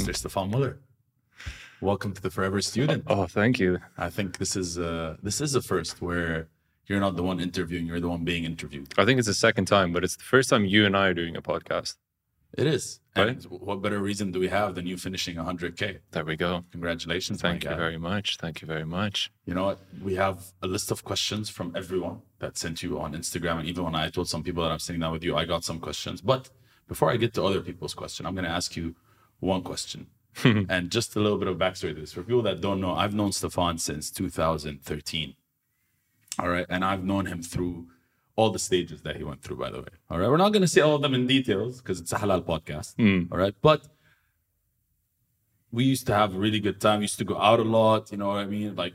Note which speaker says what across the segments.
Speaker 1: Mr. Stefan Muller. Welcome to the Forever Student.
Speaker 2: Oh, thank you.
Speaker 1: I think this is uh, this is a first where you're not the one interviewing, you're the one being interviewed.
Speaker 2: I think it's the second time, but it's the first time you and I are doing a podcast.
Speaker 1: It is.
Speaker 2: Right.
Speaker 1: And what better reason do we have than you finishing 100K?
Speaker 2: There we go.
Speaker 1: Congratulations.
Speaker 2: Thank you
Speaker 1: guy.
Speaker 2: very much. Thank you very much.
Speaker 1: You know what? We have a list of questions from everyone that sent you on Instagram. And even when I told some people that I'm sitting down with you, I got some questions. But before I get to other people's question, I'm going to ask you one question. and just a little bit of backstory to this. For people that don't know, I've known Stefan since 2013. All right. And I've known him through all the stages that he went through, by the way. All right. We're not going to say all of them in details because it's a halal podcast. Hmm. All right. But we used to have a really good time. We used to go out a lot, you know what I mean? Like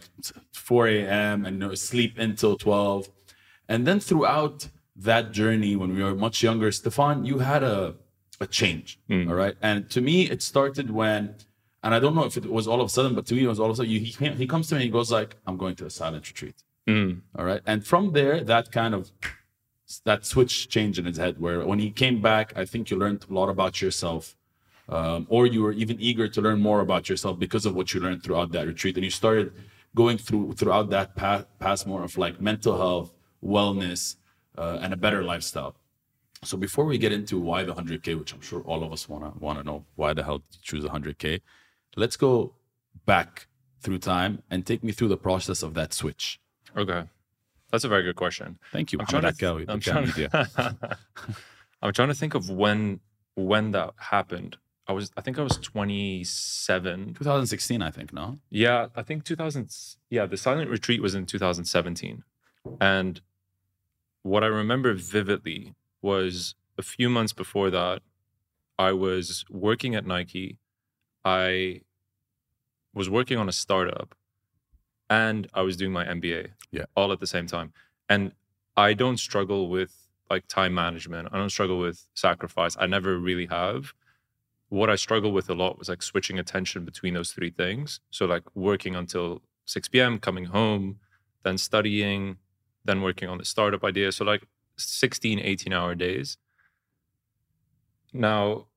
Speaker 1: 4 a.m. and you know, sleep until 12. And then throughout that journey, when we were much younger, Stefan, you had a, a change. All right. And to me, it started when, and I don't know if it was all of a sudden, but to me, it was all of a sudden. He, came, he comes to me and he goes like, I'm going to a silent retreat. All right. And from there, that kind of that switch changed in his head where when he came back, I think you learned a lot about yourself. Um, or you were even eager to learn more about yourself because of what you learned throughout that retreat. And you started going through throughout that path, path more of like mental health, wellness, uh, and a better lifestyle. So before we get into why the 100K, which I'm sure all of us wanna wanna know why the hell did you choose 100K, let's go back through time and take me through the process of that switch.
Speaker 2: Okay. That's a very good question.
Speaker 1: Thank you.
Speaker 2: I'm trying, to,
Speaker 1: Akkaoui,
Speaker 2: I'm, trying
Speaker 1: Media.
Speaker 2: I'm trying to think of when when that happened. I was I think I was 27.
Speaker 1: 2016, I think, no?
Speaker 2: Yeah, I think 2000 yeah, the silent retreat was in 2017. And what I remember vividly was a few months before that I was working at Nike. I was working on a startup and I was doing my MBA.
Speaker 1: Yeah.
Speaker 2: All at the same time. And I don't struggle with like time management. I don't struggle with sacrifice. I never really have. What I struggle with a lot was like switching attention between those three things. So like working until 6 p.m., coming home, then studying, then working on the startup idea. So like 16, 18 hour days. Now,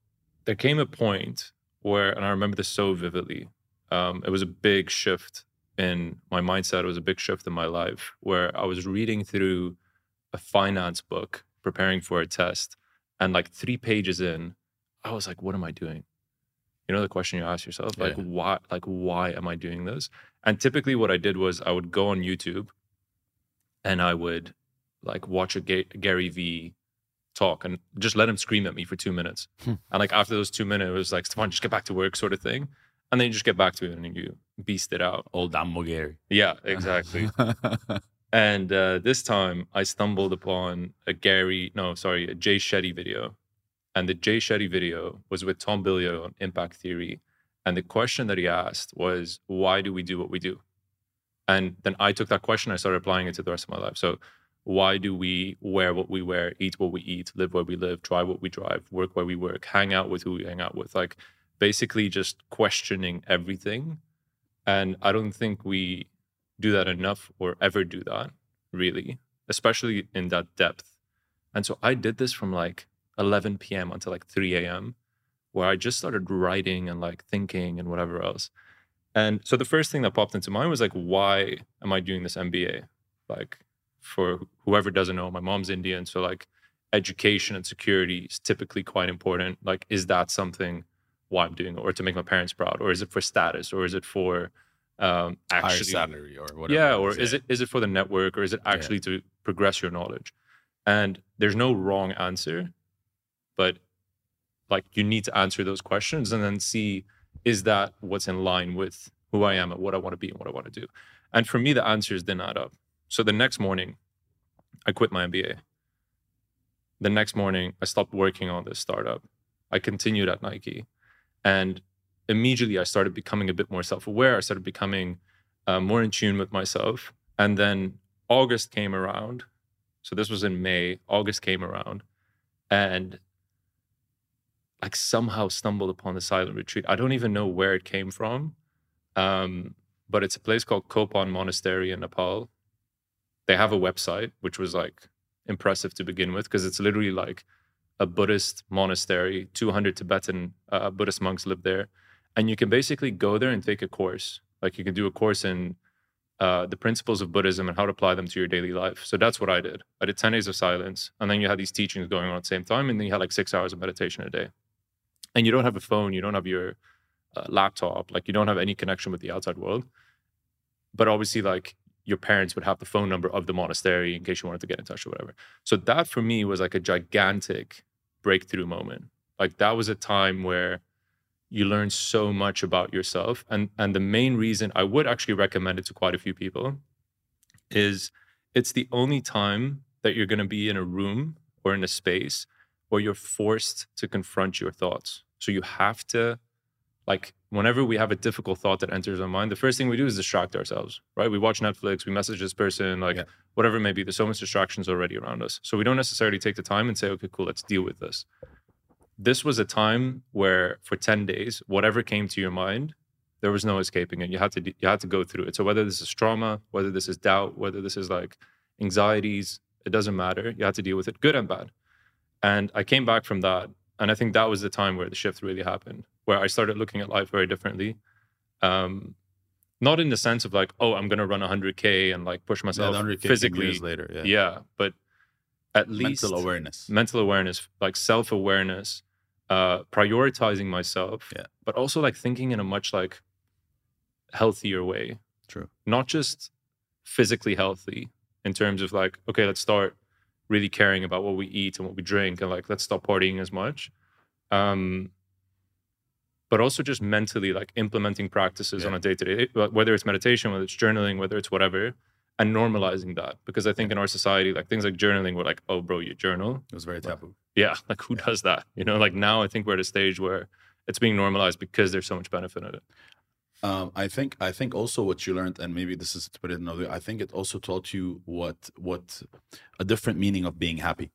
Speaker 2: there came a point where, and I remember this so vividly, um, it was a big shift in my mindset. It was a big shift in my life where I was reading through a finance book, preparing for a test, and like three pages in, I was like, what am I doing? You know the question you ask yourself, like
Speaker 1: Yeah.
Speaker 2: why like why am I doing this? And typically what I did was I would go on YouTube and I would like watch a Ga- Gary V talk and just let him scream at me for two minutes.
Speaker 1: Hmm.
Speaker 2: and like after those two minutes, it was like, Stefan, just get back to work sort of thing. And then you just get back to it and you beast it out.
Speaker 1: Old Ammo Gary.
Speaker 2: Yeah, exactly. and uh, this time I stumbled upon a Gary, no, sorry, a Jay Shetty video. And the Jay Shetty video was with Tom Bilyeu on Impact Theory. And the question that he asked was, why do we do what we do? And then I took that question, I started applying it to the rest of my life. So, why do we wear what we wear, eat what we eat, live where we live, drive what we drive, work where we work, hang out with who we hang out with? Like, basically just questioning everything. And I don't think we do that enough or ever do that, really, especially in that depth. And so I did this from like 11 p.m. until like 3 a.m., where I just started writing and like thinking and whatever else. And so the first thing that popped into mind was like, why am I doing this MBA? Like, for whoever doesn't know, my mom's Indian. So, like, education and security is typically quite important. Like, is that something why I'm doing it or to make my parents proud? Or is it for status? Or is it for um,
Speaker 1: Higher salary or whatever.
Speaker 2: yeah or is it is it for the network or is it actually to progress your knowledge and there's no wrong answer but like you need to answer those questions and then see is that what's in line with who i am and what i want to be and what i want to do and for me the answers didn't add up so the next morning i quit my mba the next morning i stopped working on this startup i continued at nike and immediately i started becoming a bit more self-aware i started becoming uh, more in tune with myself. And then August came around. So this was in May. August came around and like somehow stumbled upon the silent retreat. I don't even know where it came from. Um, but it's a place called Kopan Monastery in Nepal. They have a website, which was like impressive to begin with, because it's literally like a Buddhist monastery. 200 Tibetan uh, Buddhist monks live there. and you can basically go there and take a course. Like you can do a course in uh, the principles of Buddhism and how to apply them to your daily life. So that's what I did. I did 10 days of silence. And then you had these teachings going on at the same time. And then you had like six hours of meditation a day. And you don't have a phone, you don't have your uh, laptop, like you don't have any connection with the outside world. But obviously, like your parents would have the phone number of the monastery in case you wanted to get in touch or whatever. So that for me was like a gigantic breakthrough moment. Like that was a time where you learn so much about yourself and and the main reason i would actually recommend it to quite a few people is it's the only time that you're going to be in a room or in a space where you're forced to confront your thoughts so you have to like whenever we have a difficult thought that enters our mind the first thing we do is distract ourselves right? We watch netflix we message this person like yeah. whatever it may be. There's so much distractions already around us. So we don't necessarily take the time and say okay cool let's deal with this. This was a time where for 10 days whatever came to your mind there was no escaping it. You had to you had to go through it. So whether this is trauma whether this is doubt whether this is like anxieties it doesn't matter. You had to deal with it good and bad. And i came back from that and i think that was the time where the shift really happened where i started looking at life very differently um, not in the sense of like oh i'm going to run 100k and like push myself yeah, physically
Speaker 1: later yeah.
Speaker 2: yeah but at least
Speaker 1: mental awareness
Speaker 2: mental awareness like self-awareness uh, prioritizing myself,
Speaker 1: yeah.
Speaker 2: but also like thinking in a much like healthier way.
Speaker 1: True.
Speaker 2: Not just physically healthy in terms of like, okay, let's start really caring about what we eat and what we drink and like let's stop partying as much. Um, but also just mentally like implementing practices yeah. on a day to day, whether it's meditation, whether it's journaling, whether it's whatever, and normalizing that because I think in our society, like things like journaling, we're like, oh, bro, you journal.
Speaker 1: It was very taboo.
Speaker 2: Yeah, like who yeah. does that? You know, like now I think we're at a stage where it's being normalized because there's so much benefit in it.
Speaker 1: Um, I think I think also what you learned, and maybe this is to put it another. way, I think it also taught you what what a different meaning of being happy.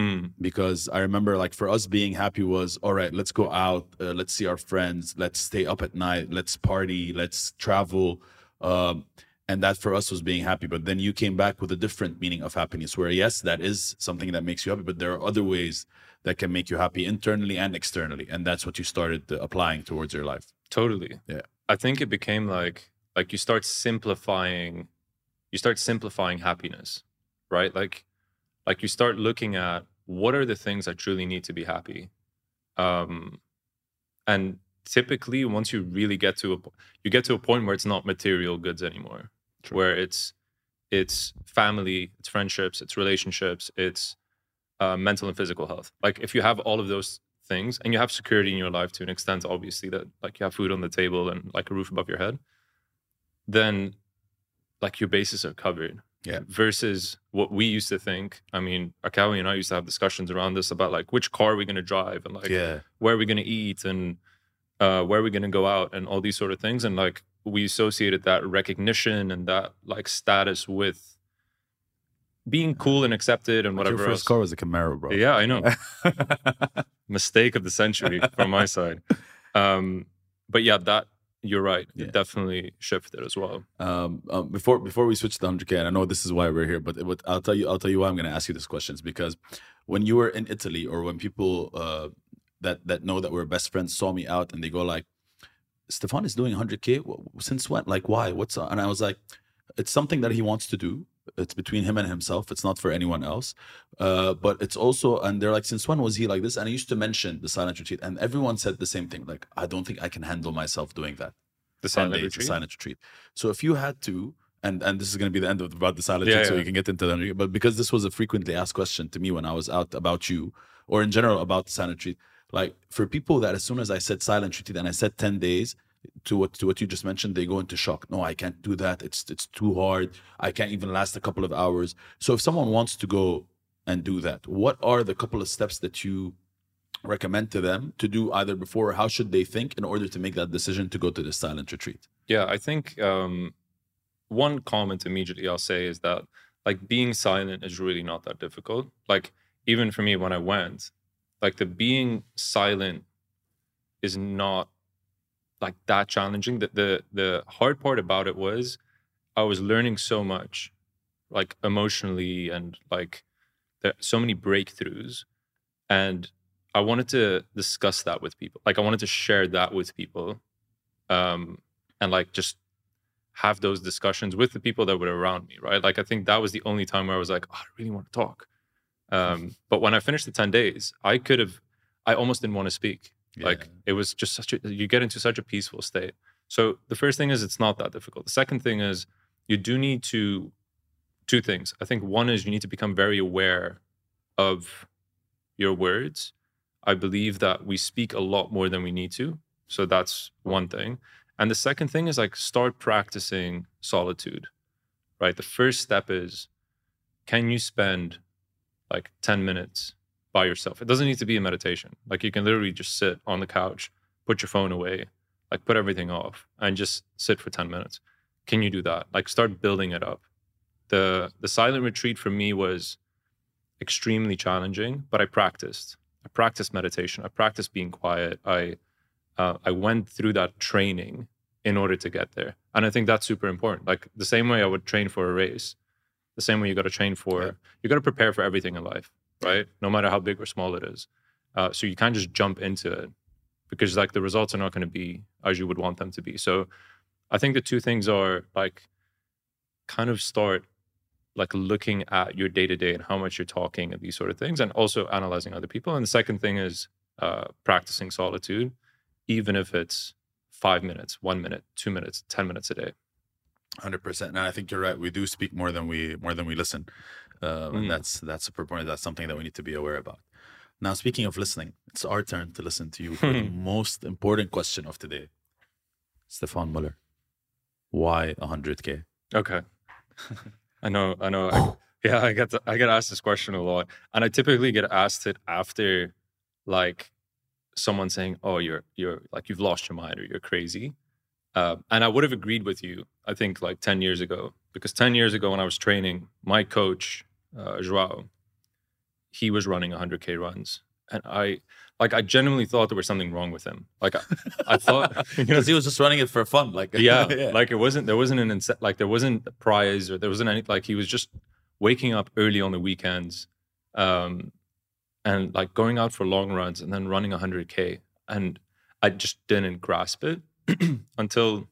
Speaker 2: Mm.
Speaker 1: Because I remember, like for us, being happy was all right. Let's go out. Uh, let's see our friends. Let's stay up at night. Let's party. Let's travel. Um, and that for us was being happy but then you came back with a different meaning of happiness where yes that is something that makes you happy but there are other ways that can make you happy internally and externally and that's what you started applying towards your life
Speaker 2: totally
Speaker 1: yeah
Speaker 2: i think it became like like you start simplifying you start simplifying happiness right like like you start looking at what are the things that truly need to be happy um and typically once you really get to a you get to a point where it's not material goods anymore True. where it's it's family, it's friendships, it's relationships, it's uh, mental and physical health. Like if you have all of those things and you have security in your life to an extent, obviously that like you have food on the table and like a roof above your head, then like your bases are covered.
Speaker 1: Yeah.
Speaker 2: Versus what we used to think. I mean, Akkaoui and I used to have discussions around this about like which car are we going to drive and like
Speaker 1: yeah.
Speaker 2: where are we going to eat and uh, where are we going to go out and all these sort of things. And like we associated that recognition and that like status with being cool and accepted and whatever.
Speaker 1: Your first
Speaker 2: else.
Speaker 1: car was a Camaro, bro.
Speaker 2: Yeah, I know. Mistake of the century from my side. Um, but yeah, that you're right. Yeah. It definitely shifted as well.
Speaker 1: Um, um, before before we switch to 100k, and I know this is why we're here, but it, I'll tell you I'll tell you why I'm going to ask you this questions because when you were in Italy or when people uh, that that know that we're best friends saw me out and they go like, Stefan is doing 100k since when? Like why? What's and I was like, it's something that he wants to do. It's between him and himself. It's not for anyone else. Uh, but it's also and they're like, since when was he like this? And I used to mention the silent retreat, and everyone said the same thing. Like, I don't think I can handle myself doing that.
Speaker 2: The silent retreat.
Speaker 1: The silent retreat. So if you had to, and and this is going to be the end of about the silent yeah, retreat, yeah. so you can get into that. But because this was a frequently asked question to me when I was out about you, or in general about the silent retreat, like for people that as soon as I said silent retreat and I said 10 days to what to what you just mentioned, they go into shock. No, I can't do that. It's it's too hard. I can't even last a couple of hours. So if someone wants to go and do that, what are the couple of steps that you recommend to them to do either before or how should they think in order to make that decision to go to the silent retreat?
Speaker 2: Yeah, I think um, one comment immediately I'll say is that like being silent is really not that difficult. Like even for me when I went, like the being silent is not like that challenging the, the the hard part about it was i was learning so much like emotionally and like there so many breakthroughs and I wanted to discuss that with people. Like I wanted to share that with people, um, and like just have those discussions with the people that were around me. Right. Like I think that was the only time where I was like, oh, I really want to talk. Um, but when I finished the ten days, I could have. I almost didn't want to speak.
Speaker 1: Yeah.
Speaker 2: Like it was just such a. You get into such a peaceful state. So the first thing is it's not that difficult. The second thing is you do need to two things. I think one is you need to become very aware of your words. I believe that we speak a lot more than we need to. So that's one thing. And the second thing is like start practicing solitude. Right? The first step is can you spend like 10 minutes by yourself? It doesn't need to be a meditation. Like you can literally just sit on the couch, put your phone away, like put everything off and just sit for 10 minutes. Can you do that? Like start building it up the the silent retreat for me was extremely challenging, but I practiced. I practiced meditation. I practiced being quiet. I uh, I went through that training in order to get there, and I think that's super important. Like the same way I would train for a race, the same way you got to train for. Yeah. You got to prepare for everything in life, right? No matter how big or small it is. Uh, so you can't just jump into it because like the results are not going to be as you would want them to be. So I think the two things are like kind of start like looking at your day to day and how much you're talking and these sort of things, and also analyzing other people. And the second thing is uh, practicing solitude, even if it's five minutes, one minute, two minutes, ten minutes a day.
Speaker 1: Hundred percent, and I think you're right. We do speak more than we more than we listen, uh, mm. and that's that's super important. That's something that we need to be aware about. Now, speaking of listening, it's our turn to listen to you for the most important question of today. Stefan Muller, why 100k?
Speaker 2: Okay. I know, I know. I, yeah, I get to, I get asked this question a lot, and I typically get asked it after like someone saying, "Oh, you're you're like you've lost your mind or you're crazy." Uh, and I would have agreed with you, I think, like ten years ago, because ten years ago when I was training, my coach uh, Joao, he was running 100k runs, and I like I genuinely thought there was something wrong with him. Like I, I thought
Speaker 1: because you know, he was just running it for fun. Like
Speaker 2: yeah, yeah, like it wasn't there wasn't an ince- like there wasn't a prize or there wasn't any like he was just waking up early on the weekends, um, and like going out for long runs and then running 100k, and I just didn't grasp it until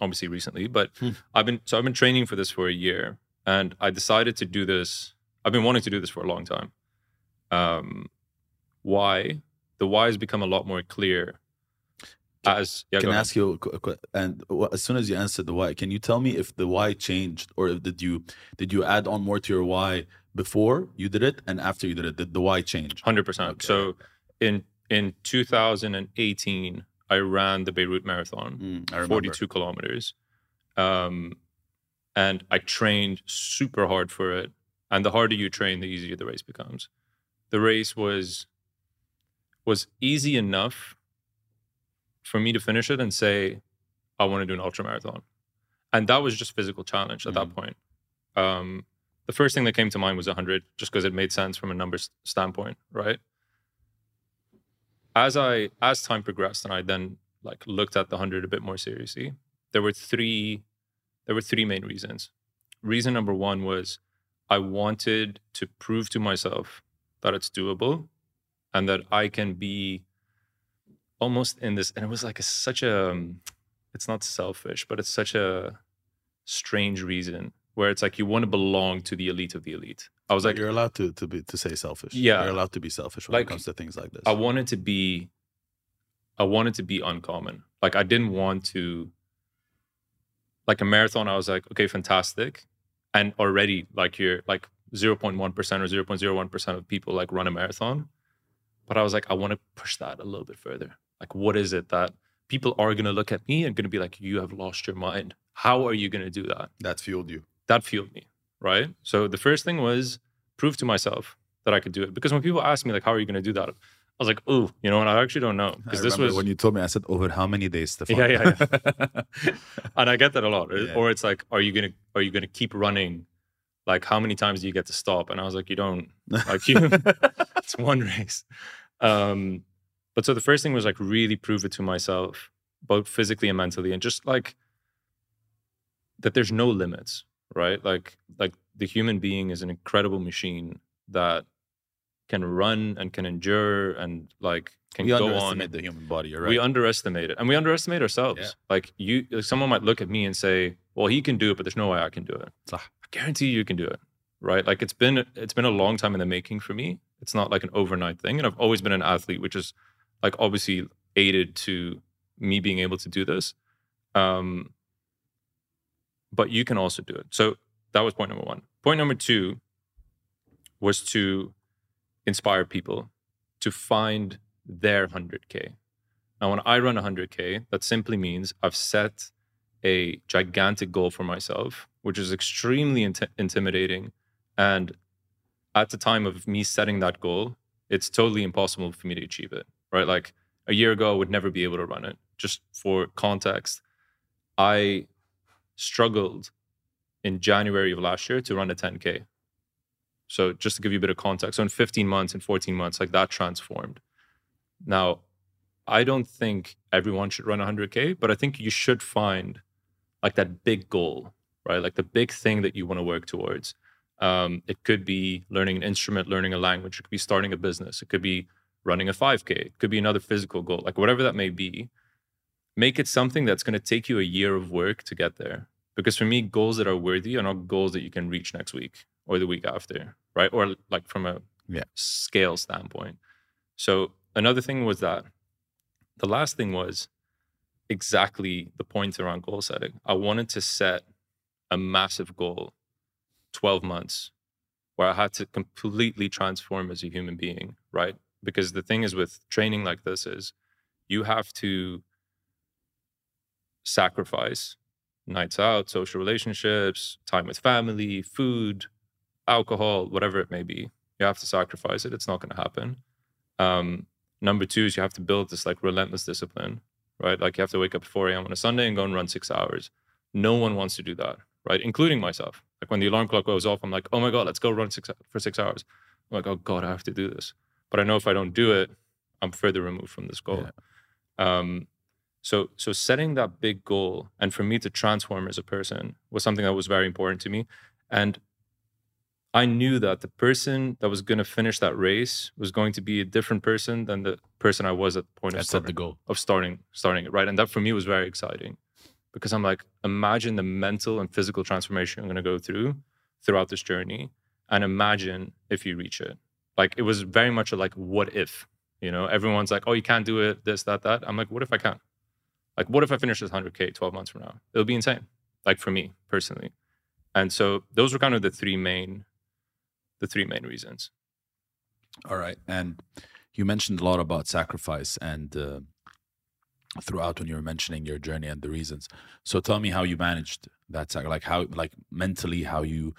Speaker 2: obviously recently. But hmm. I've been so I've been training for this for a year, and I decided to do this. I've been wanting to do this for a long time. Um, why? the why has become a lot more clear. As
Speaker 1: yeah, can I ask you, and as soon as you answer the why, can you tell me if the why changed, or did you did you add on more to your why before you did it and after you did it? Did the why change?
Speaker 2: Hundred okay. percent. So in in 2018, I ran the Beirut Marathon, mm, 42 kilometers, um, and I trained super hard for it. And the harder you train, the easier the race becomes. The race was was easy enough for me to finish it and say, I want to do an ultra marathon. And that was just physical challenge at mm-hmm. that point. Um, the first thing that came to mind was 100, just because it made sense from a numbers standpoint, right? As I as time progressed and I then like looked at the 100 a bit more seriously, there were three there were three main reasons. Reason number 1 was I wanted to prove to myself that it's doable and that I can be almost in this. And it was like a, such a, it's not selfish, but it's such a strange reason where it's like you want to belong to the elite of the elite. I was like,
Speaker 1: you're allowed to to be to say selfish.
Speaker 2: Yeah,
Speaker 1: you're allowed to be selfish when like, it comes to things like this.
Speaker 2: I wanted to be, I wanted to be uncommon. Like I didn't want to. Like a marathon, I was like, okay, fantastic, and already like you're like 0.1% or 0.01% of people like run a marathon but I was like, I want to push that a little bit further. Like, what is it that people are going to look at me and going to be like, you have lost your mind? How are you going to do that?
Speaker 1: That fueled you.
Speaker 2: That fueled me. Right. So the first thing was prove to myself that I could do it. Because when people ask me, like, how are you going to do that? I was like, oh, you know, and I actually don't know.
Speaker 1: Because this was
Speaker 2: when
Speaker 1: you told me, I said, over how many days, Stefan?
Speaker 2: Yeah, yeah, yeah. and I get that a lot. Yeah. Or it's like, are you gonna are you gonna keep running? Like, how many times do you get to stop? And I was like, you don't. Like, you, it's one race. Um, but so the first thing was like really prove it to myself, both physically and mentally, and just like that there's no limits, right? Like like the human being is an incredible machine that can run and can endure and like can
Speaker 1: we
Speaker 2: go on.
Speaker 1: underestimate the human body. You're right.
Speaker 2: We underestimate it, and we underestimate ourselves.
Speaker 1: Yeah.
Speaker 2: Like you, like someone might look at me and say, "Well, he can do it, but there's no way I can do it." I guarantee you, you can do it, right? Like it's been it's been a long time in the making for me. It's not like an overnight thing, and I've always been an athlete, which is like obviously aided to me being able to do this. Um, but you can also do it. So that was point number one. Point number two was to inspire people to find their 100K. Now, when I run 100K, that simply means I've set a gigantic goal for myself, which is extremely int- intimidating. And at the time of me setting that goal, it's totally impossible for me to achieve it, right? Like a year ago, I would never be able to run it. Just for context, I struggled in January of last year to run a 10K. So just to give you a bit of context, so in 15 months and 14 months, like that transformed. Now, I don't think everyone should run 100K, but I think you should find like that big goal, right? Like the big thing that you want to work towards. Um, it could be learning an instrument, learning a language. It could be starting a business. It could be running a 5K. It could be another physical goal, like whatever that may be. Make it something that's going to take you a year of work to get there. Because for me, goals that are worthy are not goals that you can reach next week or the week after, right? Or like from a
Speaker 1: Yeah.
Speaker 2: scale standpoint. So another thing was that the last thing was exactly the point around goal setting. I wanted to set a massive goal, 12 months, where I had to completely transform as a human being, right? Because the thing is with training like this is you have to sacrifice nights out, social relationships, time with family, food, alcohol, whatever it may be. You have to sacrifice it. It's not going to happen. Um, number two is you have to build this like relentless discipline, right? Like you have to wake up at 4 a.m. on a Sunday and go and run six hours. No one wants to do that, right? Including myself. Like when the alarm clock goes off, I'm like, oh my God, let's go run six for six hours. I'm like, oh God, I have to do this. But I know if I don't do it, I'm further removed from this goal. Um, so so setting that big goal and for me to transform as a person was something that was very important to me. And I knew that the person that was going to finish that race was going to be a different person than the person I was at the point of starting,
Speaker 1: the goal.
Speaker 2: of starting starting it, right? And that for me was very exciting because I'm like, imagine the mental and physical transformation I'm going to go through throughout this journey, and imagine if you reach it. Like it was very much a like, what if? You know, everyone's like, oh, you can't do it, this, that, that. I'm like, what if I can? Like, what if I finish this 100K 12 months from now? It'll be insane, like for me personally. And so those were kind of the three main, the three main reasons.
Speaker 1: All right. And you mentioned a lot about sacrifice and uh, throughout when you were mentioning your journey and the reasons. So tell me how you managed that, like how, like mentally, how you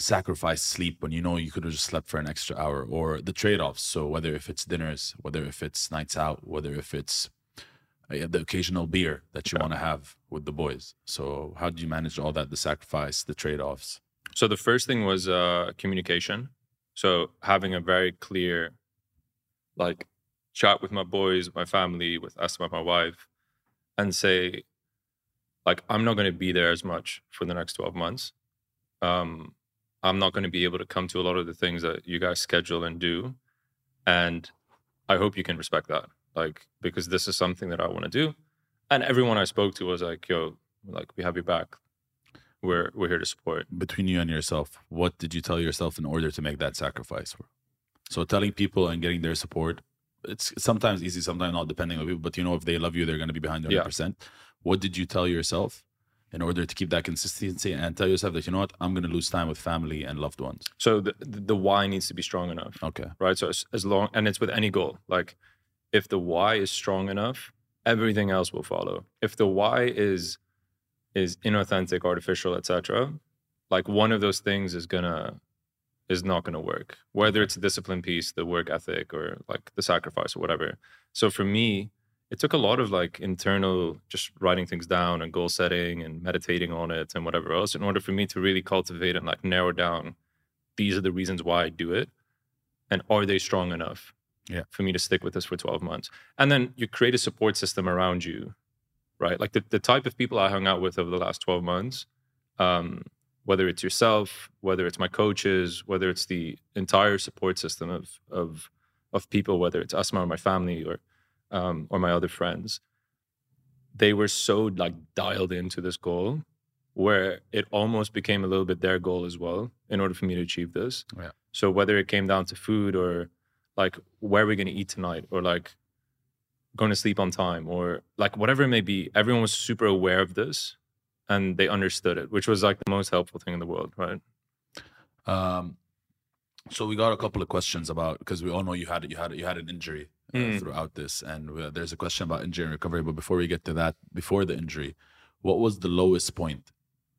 Speaker 1: sacrifice sleep when you know you could have just slept for an extra hour or the trade-offs. So whether if it's dinners, whether if it's nights out, whether if it's uh, the occasional beer that you
Speaker 2: Okay.
Speaker 1: want to have with the boys. So how do you manage all that, the sacrifice, the trade-offs?
Speaker 2: So the first thing was uh, communication. So having a very clear, like, chat with my boys, my family, with with my wife, and say, like, I'm not going to be there as much for the next 12 months. Um, I'm not going to be able to come to a lot of the things that you guys schedule and do, and I hope you can respect that, like, because this is something that I want to do. And everyone I spoke to was like, "Yo, like, we have your back. We're we're here to support."
Speaker 1: between you and yourself, what did you tell yourself in order to make that sacrifice? So telling people and getting their support, it's sometimes easy, sometimes not, depending on people. But you know, if they love you, they're going to be behind you
Speaker 2: Yeah.
Speaker 1: 100%. What did you tell yourself in order to keep that consistency and tell yourself that, you know what, I'm going to lose time with family and loved ones?
Speaker 2: So the the why needs to be strong enough,
Speaker 1: Okay.
Speaker 2: right? So as, as long and it's with any goal. Like if the why is strong enough, everything else will follow. If the why is is inauthentic, artificial, etc., like one of those things is gonna is not gonna work. Whether it's the discipline piece, the work ethic, or like the sacrifice or whatever. So for me, it took a lot of like internal just writing things down and goal setting and meditating on it and whatever else in order for me to really cultivate and like narrow down these are the reasons why I do it. And are they strong enough
Speaker 1: Yeah.
Speaker 2: for me to stick with this for 12 months? And then you create a support system around you, right? Like the, the type of people I hung out with over the last 12 months um, whether it's yourself, whether it's my coaches, whether it's the entire support system of of of people, whether it's Asma or my family or um, or my other friends, they were so like dialed into this goal where it almost became a little bit their goal as well in order for me to achieve this.
Speaker 1: Yeah.
Speaker 2: So whether it came down to food or like where are we going to eat tonight or like going to sleep on time or like whatever it may be, everyone was super aware of this and they understood it, which was like the most helpful thing in the world, right?
Speaker 1: Um, so we got a couple of questions about because we all know you had you had you had an injury uh,
Speaker 2: Mm.
Speaker 1: throughout this, and uh, there's a question about injury and recovery. But before we get to that, before the injury, what was the lowest point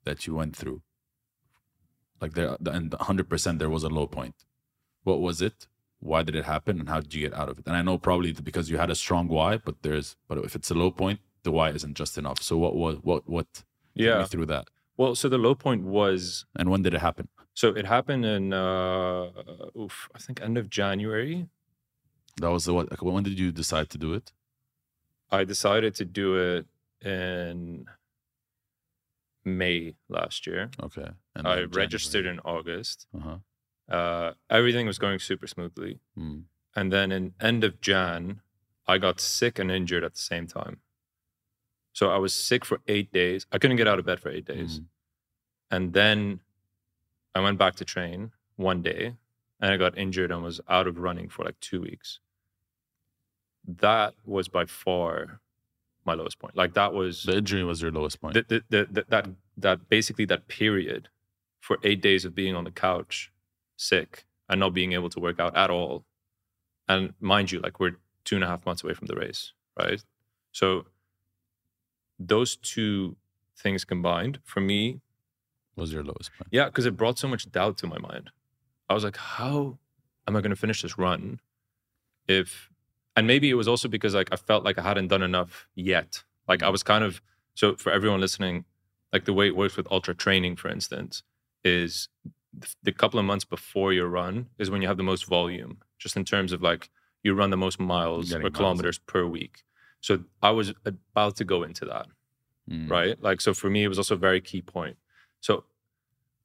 Speaker 1: that you went through? Like there, and 100 percent there was a low point. What was it? Why did it happen? And how did you get out of it? And I know probably because you had a strong why, but there's but if it's a low point, the why isn't just enough. So what was what what
Speaker 2: Yeah.
Speaker 1: through that?
Speaker 2: Well, so the low point was
Speaker 1: And when did it happen?
Speaker 2: so it happened in uh oof, I think end of January.
Speaker 1: That was the what? When did you decide to do it?
Speaker 2: I decided to do it in May last year.
Speaker 1: Okay. And
Speaker 2: I registered in August.
Speaker 1: Uh huh.
Speaker 2: Uh, everything was going super smoothly.
Speaker 1: Mm.
Speaker 2: And then in end of Jan, I got sick and injured at the same time. So I was sick for eight days. I couldn't get out of bed for eight days.
Speaker 1: Mm.
Speaker 2: And then I went back to train one day and I got injured and was out of running for like two weeks. That was by far my lowest point. Like that was
Speaker 1: The injury was your lowest point.
Speaker 2: the, the, the, the, that that basically that period for eight days of being on the couch sick and not being able to work out at all. And mind you like we're two and a half months away from the race right? So those two things combined for me
Speaker 1: was your lowest point.
Speaker 2: yeah because it brought so much doubt to my mind. I was like how am i going to finish this run if and maybe it was also because like i felt like i hadn't done enough yet. Like i was kind of so for everyone listening like the way it works with ultra training for instance is the couple of months before your run is when you have the most volume just in terms of like you run the most miles or
Speaker 1: miles.
Speaker 2: kilometers per week so i was about to go into that
Speaker 1: Mm.
Speaker 2: right? Like, so for me, it was also a very key point. So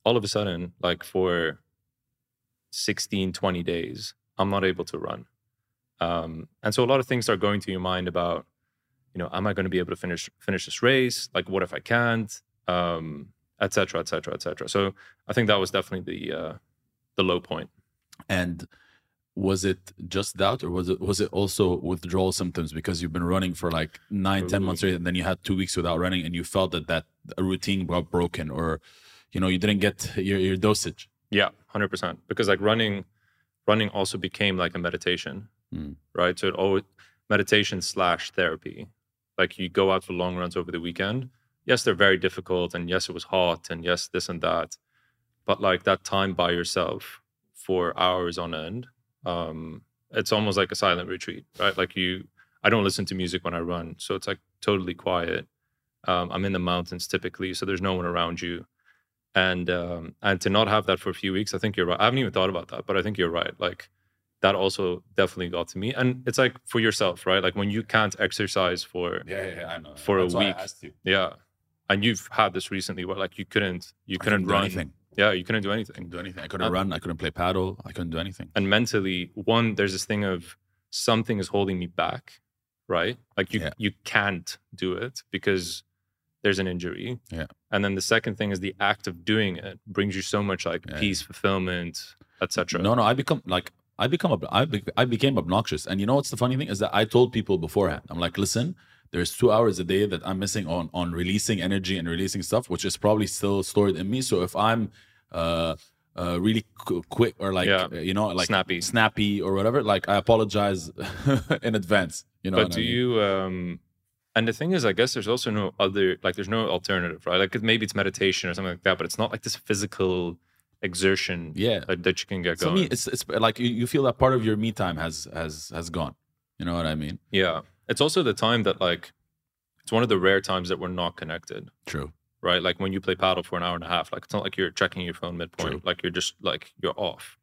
Speaker 2: all of a sudden, like for 16, 20 days, I'm not able to run. Um, and so a lot of things start going to your mind about, you know, am I going to be able to finish finish this race? Like, what if I can't? Um, et cetera, et cetera, et cetera. So I think that was definitely the uh, the low point.
Speaker 1: And was it just that, or was it was it also withdrawal symptoms because you've been running for like nine, ten months, straight, and then you had two weeks without running, and you felt that that routine got broken, or you know you didn't get your your dosage.
Speaker 2: Yeah, hundred percent. Because like running, running also became like a meditation,
Speaker 1: Mm.
Speaker 2: right? So it always meditation slash therapy. Like you go out for long runs over the weekend. Yes, they're very difficult, and yes, it was hot, and yes, this and that. But like that time by yourself for hours on end, um, it's almost like a silent retreat, right? Like you, I don't listen to music when I run, so it's like totally quiet. Um, I'm in the mountains typically, so there's no one around you and um, and to not have that for a few weeks, I think you're right. I haven't even thought about that, but I think you're right. Like that also definitely got to me, and it's like for yourself, right? Like when you can't exercise for
Speaker 1: Yeah, yeah, yeah I know.
Speaker 2: For a
Speaker 1: That's I
Speaker 2: week. yeah, and you've had this recently where like you couldn't you couldn't
Speaker 1: do
Speaker 2: run
Speaker 1: anything.
Speaker 2: Yeah, you couldn't do anything.
Speaker 1: couldn't do anything. I couldn't
Speaker 2: Uh,
Speaker 1: run. I couldn't play paddle. I couldn't do anything.
Speaker 2: And mentally, one there's this thing of something is holding me back, right? Like you
Speaker 1: Yeah.
Speaker 2: you can't do it because there's an injury.
Speaker 1: Yeah.
Speaker 2: And then the second thing is the act of doing it brings you so much like
Speaker 1: Yeah.
Speaker 2: peace, fulfillment, etc.
Speaker 1: No, no, I become like I become I, be, I became obnoxious. And you know what's the funny thing is that I told people beforehand. I'm like, listen, there's two hours a day that I'm missing on on releasing energy and releasing stuff, which is probably still stored in me. So if I'm uh uh really qu- quick or like
Speaker 2: Yeah.
Speaker 1: you know like
Speaker 2: Snappy.
Speaker 1: snappy or whatever, like I apologize in advance. You know,
Speaker 2: but do
Speaker 1: I mean?
Speaker 2: you um and the thing is i guess there's also no other like there's no alternative right like maybe it's meditation or something like that but it's not like this physical exertion
Speaker 1: Yeah.
Speaker 2: that, that you can get
Speaker 1: For
Speaker 2: going
Speaker 1: me, it's it's like you, you feel that part of your me time has has has gone. You know what I mean?
Speaker 2: yeah it's also the time that like it's one of the rare times that we're not connected
Speaker 1: True.
Speaker 2: right like when you play paddle for an hour and a half like it's not like you're checking your phone midpoint
Speaker 1: True.
Speaker 2: like you're just like you're off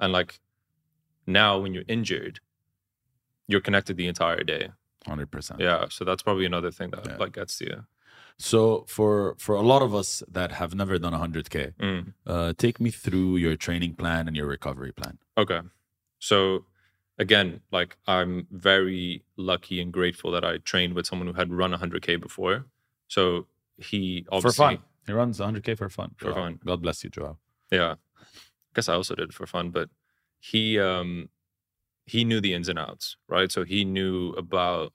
Speaker 2: and like now when you're injured you're connected the entire day
Speaker 1: Hundred percent.
Speaker 2: yeah so that's probably another thing that
Speaker 1: Yeah.
Speaker 2: like gets to you
Speaker 1: So for for a lot of us that have never done 100k,
Speaker 2: Mm.
Speaker 1: uh, take me through your training plan and your recovery plan.
Speaker 2: Okay. So again, like I'm very lucky and grateful that I trained with someone who had run 100k before. So he obviously
Speaker 1: for fun. He runs 100k for fun.
Speaker 2: For
Speaker 1: Joao.
Speaker 2: fun.
Speaker 1: God bless you, Joao.
Speaker 2: Yeah. guess I also did it for fun, but he um he knew the ins and outs, right? So he knew about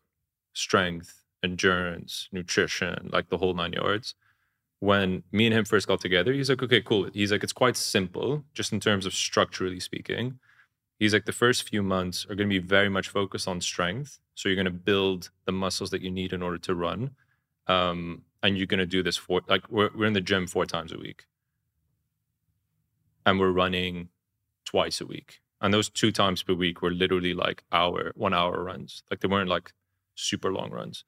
Speaker 2: strength, endurance, nutrition, like the whole nine yards. When me and him first got together, he's like, okay, cool. He's like, it's quite simple, just in terms of structurally speaking. He's like, the first few months are going to be very much focused on strength. So you're going to build the muscles that you need in order to run. Um, and you're going to do this for, like, we're, we're in the gym four times a week. And we're running twice a week. And those two times per week were literally like hour, one hour runs. Like they weren't like super long runs.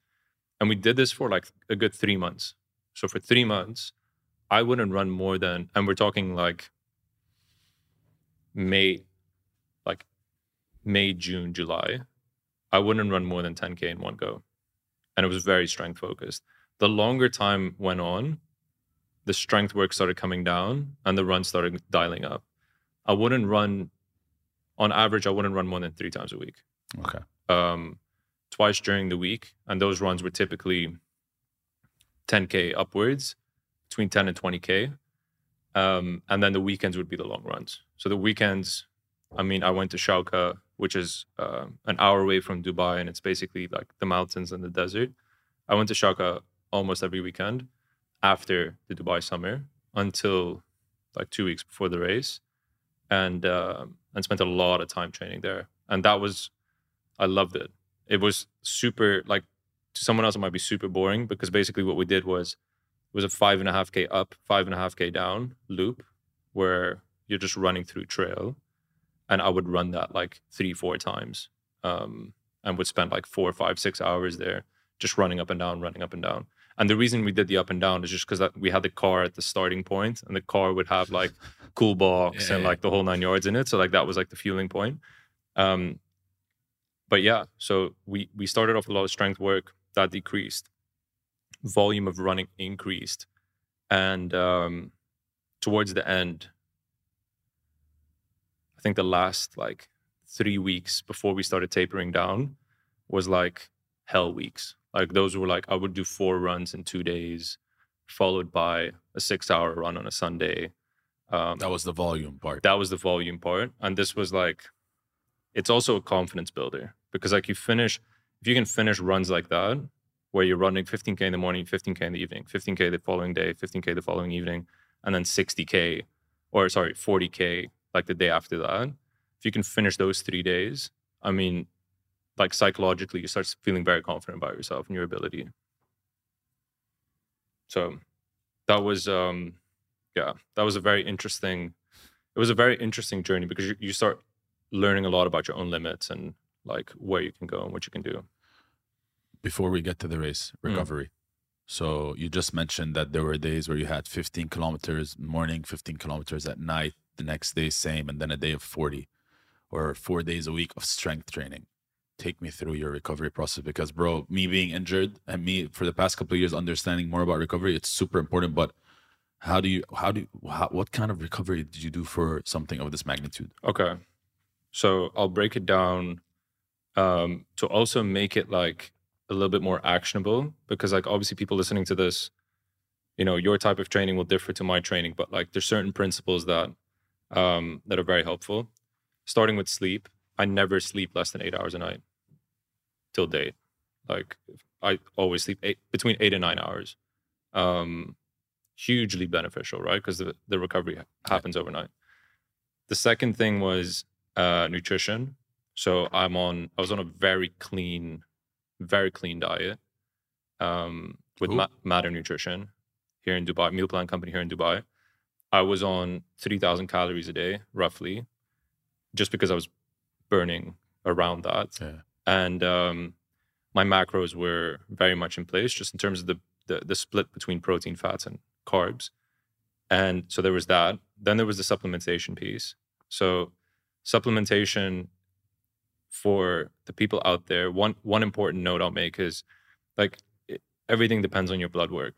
Speaker 2: And we did this for like a good three months. So for three months, I wouldn't run more than, and we're talking like May, May, June, July. I wouldn't run more than 10K in one go. And it was very strength focused. The longer time went on, the strength work started coming down and the run started dialing up. I wouldn't run, on average, I wouldn't run more than three times a week
Speaker 1: Okay.
Speaker 2: um, twice during the week, and those runs were typically 10k upwards, between 10 and 20k, um, and then the weekends would be the long runs. So the weekends, I mean, I went to Sharjah, which is uh, an hour away from Dubai, and it's basically like the mountains and the desert. I went to Sharjah almost every weekend after the Dubai summer until like two weeks before the race, and uh, and spent a lot of time training there. And that was I loved it. It was super like to someone else it might be super boring because basically what we did was it was a five and a half k up, five and a half k down loop where you're just running through trail, and I would run that like three four times, um, and would spend like four five six hours there just running up and down, running up and down. And the reason we did the up and down is just because we had the car at the starting point, and the car would have like cool box
Speaker 1: Yeah,
Speaker 2: and like the whole nine yards in it. So like that was like the fueling point. Um, but yeah, so we we started off a lot of strength work that decreased, volume of running increased, and um, towards the end, think the last like three weeks before we started tapering down was like hell weeks. Like those were like I would do four runs in two days, followed by a six-hour run on a Sunday. Um,
Speaker 1: That was the volume part.
Speaker 2: that was the volume part and this was like it's also a confidence builder because like you finish if you can finish runs like that where you're running 15k in the morning 15k in the evening 15k the following day 15k the following evening and then 60k or sorry 40k like the day after that if you can finish those three days i mean like psychologically you start feeling very confident about yourself and your ability so that was um yeah that was a very interesting it was a very interesting journey because you, you start learning a lot about your own limits and like where you can go and what you can do
Speaker 1: Before we get to the race,
Speaker 2: Mm.
Speaker 1: recovery. So you just mentioned that there were days where you had 15 kilometers morning, 15 kilometers at night, the next day same, and then a day of 40 or four days a week of strength training. Take me through your recovery process because, bro, me being injured and me for the past couple of years understanding more about recovery, it's super important. But how do you, how do you, how, what kind of recovery did you do for something of this magnitude?
Speaker 2: okay so i'll break it down um, to also make it like a little bit more actionable because like obviously people listening to this you know your type of training will differ to my training but like there's certain principles that um, that are very helpful. Starting with sleep i never sleep less than eight hours a night till date like i always sleep eight, between eight and nine hours. Um, hugely beneficial right? Because the, the recovery happens overnight. The second thing was uh, nutrition. So i'm on i was on a very clean very clean diet um, with Ma- matter nutrition here in dubai meal plan company here in dubai i was on 3000 calories a day roughly just because i was burning around that.
Speaker 1: Yeah.
Speaker 2: and um, my macros were very much in place just in terms of the, the the split between protein fats and carbs. And so there was that. Then there was the supplementation piece. So supplementation for the people out there one one important note i'll make is like it- everything depends on your blood work,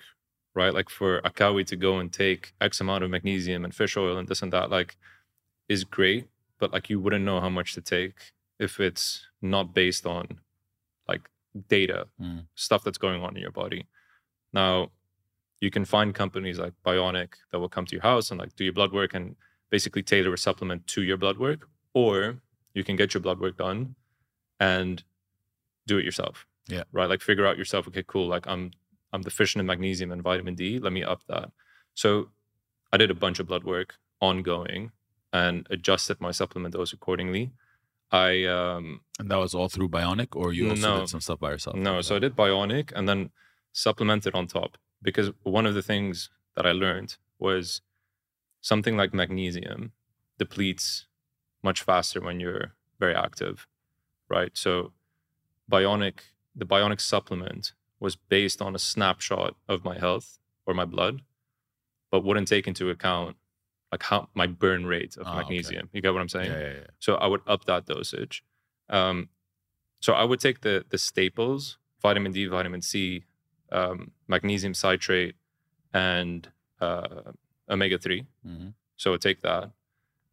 Speaker 2: right? Like for Akkaoui to go and take X amount of magnesium and fish oil and this and that, like is great, but like you wouldn't know how much to take if it's not based on like data,
Speaker 1: Mm.
Speaker 2: stuff that's going on in your body. Now, you can find companies like Bionic that will come to your house and like do your blood work and basically tailor a supplement to your blood work, or you can get your blood work done and do it yourself.
Speaker 1: Yeah.
Speaker 2: Right. Like figure out yourself, okay, cool. Like I'm I'm deficient in magnesium and vitamin D. Let me up that. So I did a bunch of blood work ongoing and adjusted my supplement dose accordingly. I um
Speaker 1: And that was all through Bionic, or you also
Speaker 2: No.
Speaker 1: did some stuff by yourself?
Speaker 2: no, so I did bionic and then supplemented on top because one of the things that I learned was something like magnesium depletes much faster when you're very active, right? So bionic, the bionic supplement was based on a snapshot of my health or my blood, but wouldn't take into account like how my burn rate of
Speaker 1: Ah, okay.
Speaker 2: magnesium. You get what I'm saying?
Speaker 1: yeah, yeah.
Speaker 2: So I would up that dosage. Um, so I would take the the staples: vitamin D, vitamin C, um, magnesium citrate, and uh, omega three.
Speaker 1: Mhm.
Speaker 2: So I would take that,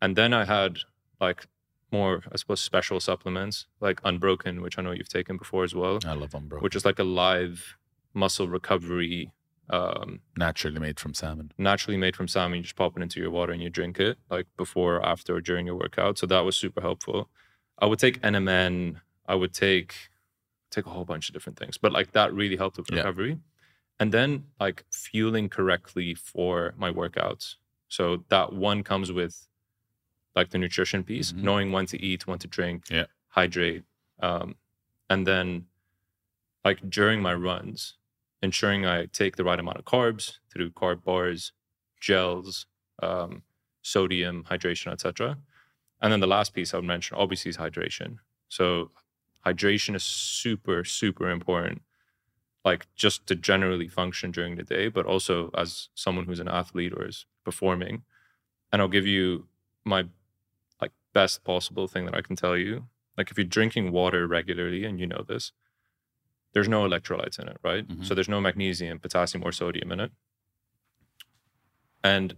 Speaker 2: and then I had like more, I suppose, special supplements like Unbroken, which I know you've taken before as well,
Speaker 1: I love bro.
Speaker 2: which is like a live muscle recovery. Um,
Speaker 1: naturally made from salmon.
Speaker 2: naturally made from salmon. You just pop it into your water and you drink it, like before, after, or during your workout. So that was super helpful. I would take NMN. I would take take a whole bunch of different things, but like that really helped with
Speaker 1: Yeah.
Speaker 2: recovery. And then like fueling correctly for my workouts. So that one comes with like the nutrition piece,
Speaker 1: Mhm.
Speaker 2: knowing when to eat, when to drink,
Speaker 1: Yeah.
Speaker 2: hydrate, um, and then like during my runs, ensuring I take the right amount of carbs through carb bars, gels, um, sodium, hydration, etc. And then the last piece I would mention, obviously, is hydration. So hydration is super, super important, like just to generally function during the day, but also as someone who's an athlete or is performing. And I'll give you my best possible thing that I can tell you. Like if you're drinking water regularly and you know this, there's no electrolytes in it, right?
Speaker 1: Mhm.
Speaker 2: So there's no magnesium, potassium, or sodium in it. And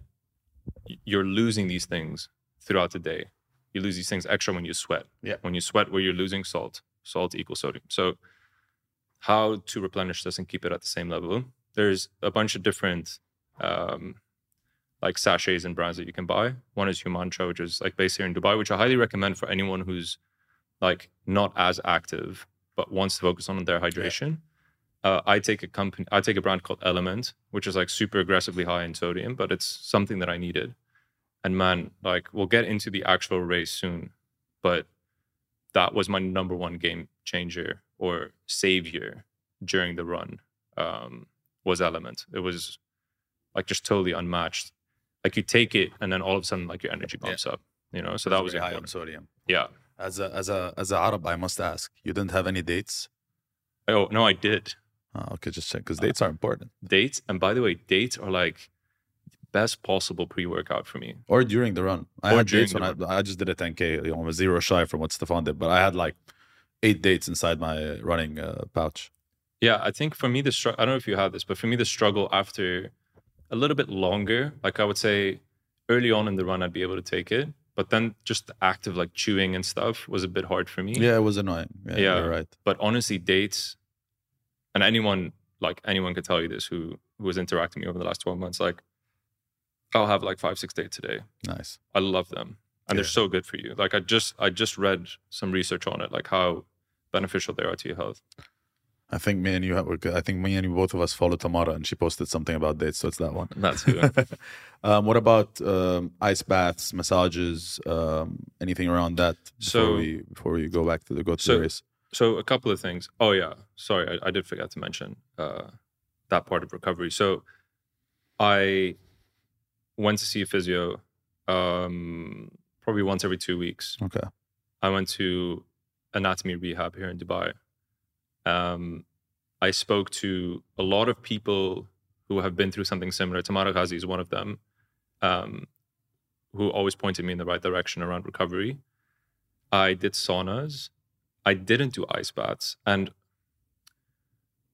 Speaker 2: you're losing these things throughout the day. You lose these things extra when you sweat.
Speaker 1: Yeah.
Speaker 2: When you sweat, where you're losing salt, salt equals sodium. So, how to replenish this and keep it at the same level? There's a bunch of different, um, like sachets and brands that you can buy. One is Humantra, which is like based here in Dubai, which I highly recommend for anyone who's like not as active but wants to focus on their hydration. Uh, I take a company, I take a brand called LMNT, which is like super aggressively high in sodium, but it's something that I needed. And man, like we'll get into the actual race soon, but that was my number one game changer or savior during the run. Um, was LMNT. It was like just totally unmatched. Like you take it, and then all of a sudden, like your energy
Speaker 1: Yeah.
Speaker 2: up. You know, so that was
Speaker 1: high on sodium.
Speaker 2: Yeah.
Speaker 1: As a as a as a Arab, I must ask, you didn't have any dates?
Speaker 2: Oh no, I did.
Speaker 1: Oh, okay, just check because dates are important.
Speaker 2: dates and by the way dates are like best possible pre-workout for me
Speaker 1: Or during the run. I
Speaker 2: Or
Speaker 1: had dates when I, I just did a 10k. You know, I was zero shy from what Stefan did, but I had like eight dates inside my running uh, pouch.
Speaker 2: yeah i think for me the struggle i don't know if you had this but for me the struggle after a little bit longer like i would say early on in the run i'd be able to take it but then just the act of like chewing and stuff was a bit hard for me
Speaker 1: Yeah, it was annoying. Yeah,
Speaker 2: Yeah.
Speaker 1: you're right.
Speaker 2: but honestly dates and anyone like anyone could tell you this who who was interacting with me over the last 12 months like i'll have like five six dates today
Speaker 1: Nice.
Speaker 2: I love them, and they're so good for you. Like I just I just read some research on it, like how beneficial they are to your health.
Speaker 1: I think me and you have. I think me and you both of us follow Tamara, and she posted something about dates, so it's that one.
Speaker 2: That's who.
Speaker 1: um, what about um, ice baths, massages, um, anything around that? Before
Speaker 2: So-
Speaker 1: we before we go back to the go to
Speaker 2: So-
Speaker 1: the race.
Speaker 2: so a couple of things. Oh yeah, sorry, I, I did forget to mention uh, that part of recovery. So I went to see a physio um, probably once every two weeks.
Speaker 1: Okay.
Speaker 2: I went to anatomy rehab here in Dubai. Um, I spoke to a lot of people who have been through something similar. Tamara Ghazi is one of them, um, who always pointed me in the right direction around recovery. I did saunas. I didn't do ice baths. And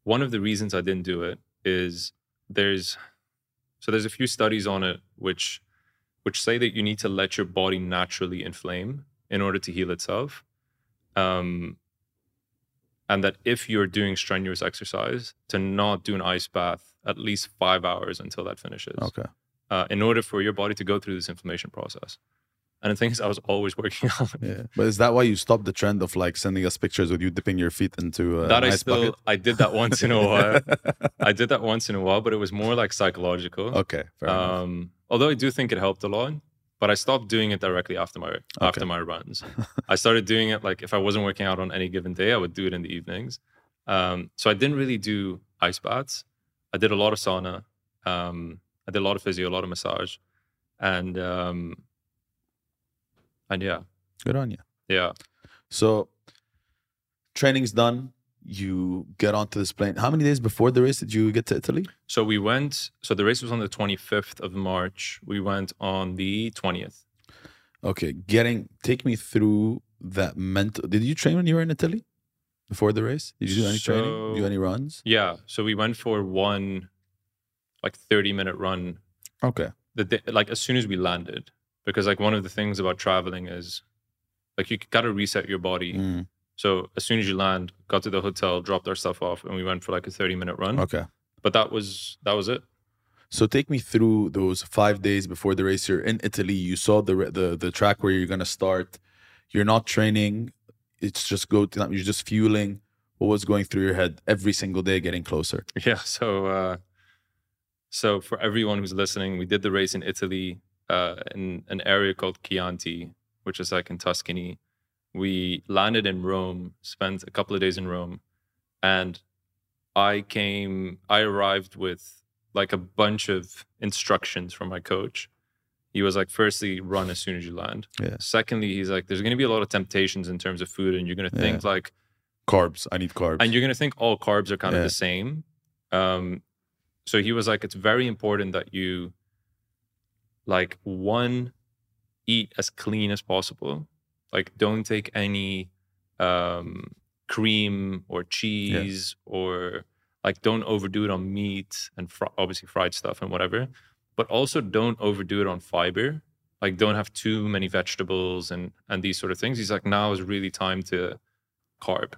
Speaker 2: one of the reasons I didn't do it is there's so there's a few studies on it which which say that you need to let your body naturally inflame in order to heal itself. Um, and that if you're doing strenuous exercise, to not do an ice bath at least five hours until that finishes.
Speaker 1: Okay.
Speaker 2: Uh, in order for your body to go through this inflammation process. And the thing is, I was always working out.
Speaker 1: Yeah. But is that why you stopped the trend of like sending us pictures with you dipping your feet into uh,
Speaker 2: that I
Speaker 1: ice
Speaker 2: still
Speaker 1: bucket?
Speaker 2: I did that once in a while. I did that once in a while, but it was more like psychological.
Speaker 1: okay.
Speaker 2: Um, although I do think it helped a lot, but I stopped doing it directly after my after my runs. I started doing it like if I wasn't working out on any given day, I would do it in the evenings. Um, so I didn't really do ice baths. I did a lot of sauna. Um, I did a lot of physio, a lot of massage, and um, and yeah,
Speaker 1: Good on you.
Speaker 2: yeah.
Speaker 1: So training's done. You get onto this plane. How many days before the race did you get to Italy?
Speaker 2: So we went. So the race was on the 25th of March. We went on the 20th.
Speaker 1: Okay, getting take me through that mental. Did you train when you were in Italy before the race? Did you do any training? Do any runs?
Speaker 2: Yeah. So we went for one, like 30 minute run
Speaker 1: Okay.
Speaker 2: the day, like as soon as we landed because like one of the things about traveling is like you got to reset your body
Speaker 1: Mm,
Speaker 2: so as soon as you land got to the hotel dropped our stuff off and we went for like a 30 minute run
Speaker 1: okay.
Speaker 2: but that was that was it
Speaker 1: So take me through those five days before the race. You're in Italy. You saw the the the track where you're gonna start. You're not training. It's just go. To, you're just fueling. What was going through your head every single day, getting closer?
Speaker 2: yeah so uh so for everyone who's listening we did the race in italy uh in an area called chianti which is like in tuscany we landed in rome spent a couple of days in rome and i came i arrived with like a bunch of instructions from my coach he was like firstly run as soon as you land
Speaker 1: Yeah.
Speaker 2: secondly he's like there's going to be a lot of temptations in terms of food and you're going to think like
Speaker 1: Carbs. I need carbs.
Speaker 2: and you're going to think all carbs are kind
Speaker 1: Yeah.
Speaker 2: of the same um so he was like it's very important that you like one eat as clean as possible like don't take any um cream or cheese or like don't overdo it on meat and fr- obviously fried stuff and whatever but also don't overdo it on fiber. Like don't have too many vegetables and and these sort of things. He's like now is really time to carb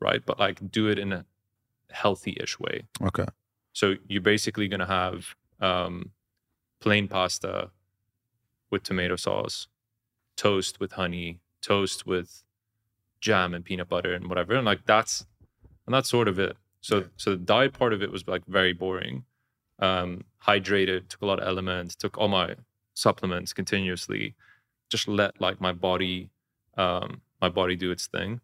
Speaker 2: right? But like do it in a healthy-ish way.
Speaker 1: Okay.
Speaker 2: so you're basically going to have um, plain pasta with tomato sauce, toast with honey, toast with jam and peanut butter and whatever. And like that's and that's sort of it. So
Speaker 1: Yeah.
Speaker 2: so the diet part of it was like very boring. Um, hydrated, took a lot of elements, took all my supplements continuously, just let like my body um my body do its thing.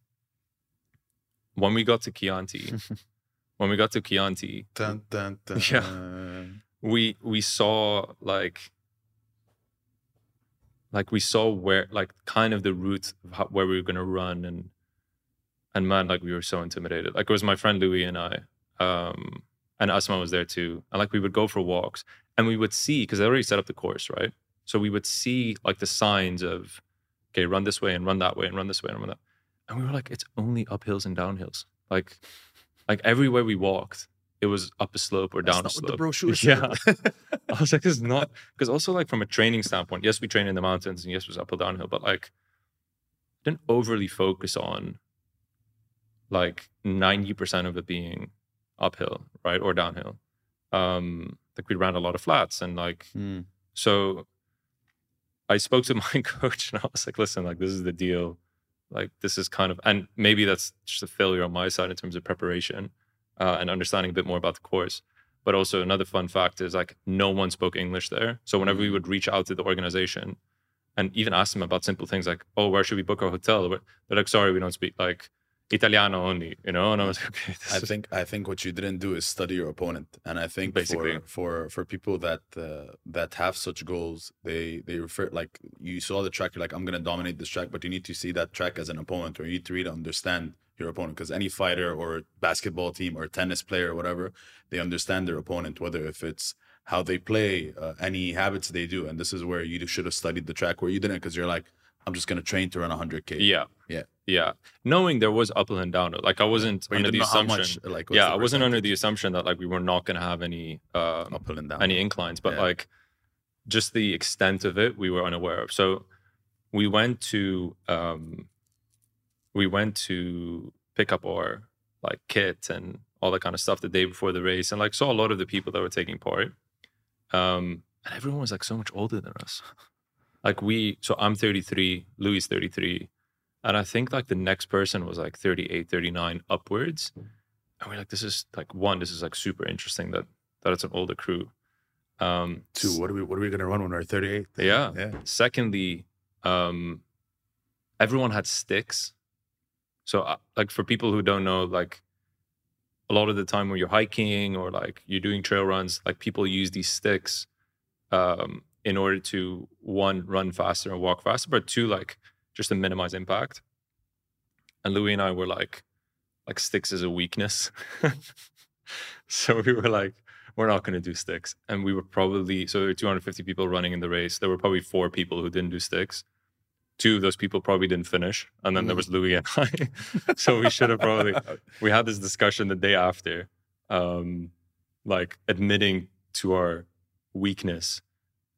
Speaker 2: When we got to Chianti, when we got to Chianti,
Speaker 1: Dun, dun, dun.
Speaker 2: Yeah. we we saw like like we saw where like kind of the route of how, where we were going to run and and man like we were so intimidated. Like it was my friend louis and i um and asma was there too. And like we would go for walks and we would see because they already set up the course right? So we would see like the signs of okay run this way and run that way and run this way and run that. And we were like it's only uphills and downhills. Like like everywhere we walked it was up a slope or down a
Speaker 1: That's not what
Speaker 2: slope
Speaker 1: the brochure
Speaker 2: yeah I was like, this is not because also like from a training standpoint, yes, we train in the mountains and yes, it was uphill downhill, but like didn't overly focus on like 90% of it being uphill, right? Or downhill. Um, like we ran a lot of flats and like
Speaker 1: Mm.
Speaker 2: so I spoke to my coach and I was like, listen, like this is the deal. Like this is kind of and maybe that's just a failure on my side in terms of preparation uh, and understanding a bit more about the course. But also another fun fact is like no one spoke English there. So whenever we would reach out to the organization and even ask them about simple things like, oh, where should we book our hotel? They're like, sorry, we don't speak like Italiano only, you know? And I was like, okay,
Speaker 1: I think I think what you didn't do is study your opponent, and I think
Speaker 2: Basically.
Speaker 1: for for for people that uh, that have such goals, they they refer like you saw the track, you're like I'm gonna dominate this track, but you need to see that track as an opponent, or you need to really understand your opponent, because any fighter or basketball team or tennis player or whatever, they understand their opponent, whether if it's how they play, uh, any habits they do, and this is where you should have studied the track where you didn't, because you're like I'm just gonna train to run 100k.
Speaker 2: Yeah.
Speaker 1: Yeah.
Speaker 2: Yeah. Knowing there was up and down Like I wasn't
Speaker 1: But
Speaker 2: under the assumption.
Speaker 1: much. Like,
Speaker 2: Yeah, I wasn't under the assumption that like we were not gonna have any um,
Speaker 1: uphill and down.
Speaker 2: any inclines, but
Speaker 1: Yeah.
Speaker 2: like just the extent of it we were unaware of. So we went to um we went to pick up our like kit and all that kind of stuff the day before the race and like saw a lot of the people that were taking part. Um and everyone was like so much older than us. Like we so I'm 33, Louis is 33. And I think like the next person was like 38, 39 upwards. And we're like, this is like one, this is like super interesting that that it's an older crew. Um
Speaker 1: Two. What are we? What are we gonna run when we're 38?
Speaker 2: Yeah.
Speaker 1: Yeah.
Speaker 2: Secondly, um, everyone had sticks. So, uh, like for people who don't know, like a lot of the time when you're hiking or like you're doing trail runs, like people use these sticks um, in order to one run faster and walk faster, but two like just to minimize impact. And Louis and I were like, like sticks is a weakness. so we were like, we're not going to do sticks. And we were probably, so there were 250 people running in the race. There were probably four people who didn't do sticks. Two of those people probably didn't finish. And then there was Louis and I. so we should have probably, we had this discussion the day after, um, like admitting to our weakness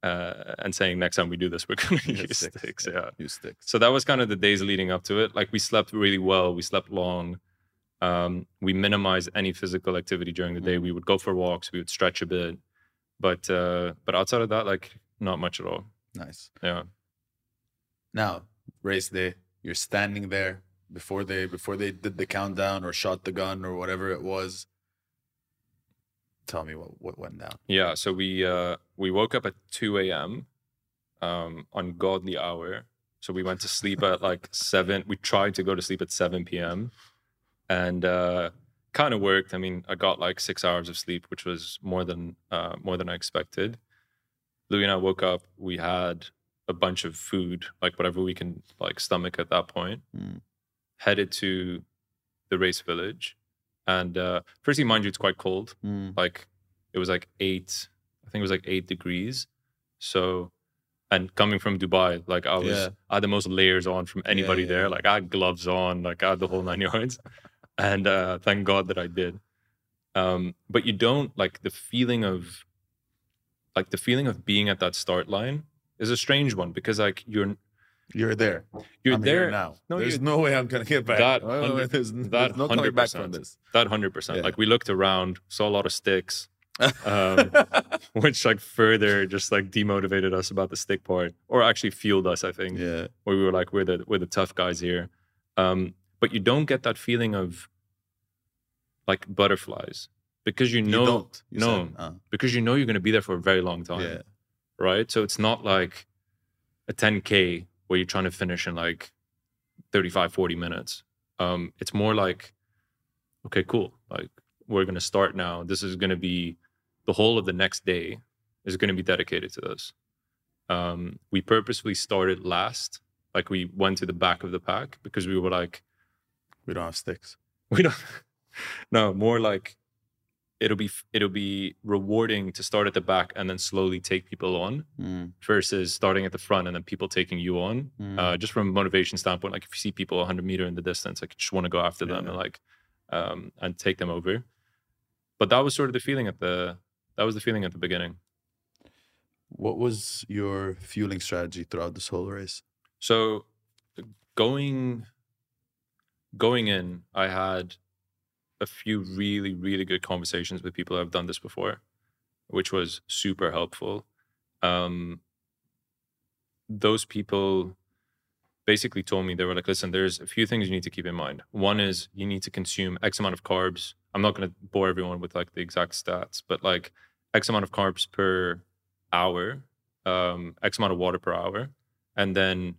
Speaker 2: uh, and saying next time we do this, we're going to
Speaker 1: Yeah,
Speaker 2: use sticks. Yeah.
Speaker 1: Use sticks.
Speaker 2: So that was kind of the days leading up to it. Like we slept really well. We slept long. Um, we minimized any physical activity during the day. We would go for walks. We would stretch a bit, but uh, but outside of that, like not much at all.
Speaker 1: Nice.
Speaker 2: Yeah.
Speaker 1: Now, race day. You're standing there before they before they did the countdown or shot the gun or whatever it was. Tell me what what went down.
Speaker 2: Yeah. So we uh, we woke up at two a.m. Um, ungodly hour. So we went to sleep at like seven. We tried to go to sleep at seven p.m. and uh, kind of worked. I mean, I got like six hours of sleep, which was more than uh, more than I expected. Louis and I woke up. We had a bunch of food, like whatever we can like stomach at that point.
Speaker 1: Mm.
Speaker 2: Headed to the race village, and uh, firstly, mind you, it's quite cold
Speaker 1: Mm.
Speaker 2: like it was like eight i think it was like eight degrees so and coming from dubai like i was
Speaker 1: Yeah.
Speaker 2: i had the most layers on from anybody
Speaker 1: yeah.
Speaker 2: there like i had gloves on like i had the whole nine yards and uh thank god that i did um but you don't like the feeling of like the feeling of being at that start line is a strange one because like you're
Speaker 1: You're there.
Speaker 2: you're
Speaker 1: I'm
Speaker 2: there
Speaker 1: now.
Speaker 2: No,
Speaker 1: there's no way I'm gonna get back.
Speaker 2: That
Speaker 1: wait,
Speaker 2: hundred-
Speaker 1: there's,
Speaker 2: that
Speaker 1: there's no coming back from
Speaker 2: 100%.
Speaker 1: this.
Speaker 2: that 100% like we looked around saw a lot of sticks um, which like further just like demotivated us about the stick part or actually fueled us i think
Speaker 1: yeah.
Speaker 2: where we were like we're the we're the tough guys here um but you don't get that feeling of like butterflies because you know
Speaker 1: you don't. You
Speaker 2: no.
Speaker 1: said, uh,
Speaker 2: because you know you're going to be there for a very long time
Speaker 1: yeah.
Speaker 2: Right? So it's not like a 10k where you're trying to finish in like 35 40 minutes. Um it's more like okay cool like we're going to start now. This is going to be the whole of the next day is going to be dedicated to this. Um we purposefully started last like we went to the back of the pack because we were like
Speaker 1: We don't have sticks.
Speaker 2: we don't no more like it'll be it'll be rewarding to start at the back and then slowly take people on
Speaker 1: Mm.
Speaker 2: versus starting at the front and then people taking you on.
Speaker 1: Mm.
Speaker 2: Uh, just from a motivation standpoint, like if you see people 100 meter in the distance, like you just want to go after them and like um, and take them over. But that was sort of the feeling at the that was the feeling at the beginning.
Speaker 1: what was your fueling strategy throughout this whole race?
Speaker 2: So going going in, I had a few really really good conversations with people who have done this before, which was super helpful. Um, those people basically told me they were like, listen, there's a few things you need to keep in mind. One is you need to consume X amount of carbs. I'm not going to bore everyone with like the exact stats, but like X amount of carbs per hour, um, X amount of water per hour, and then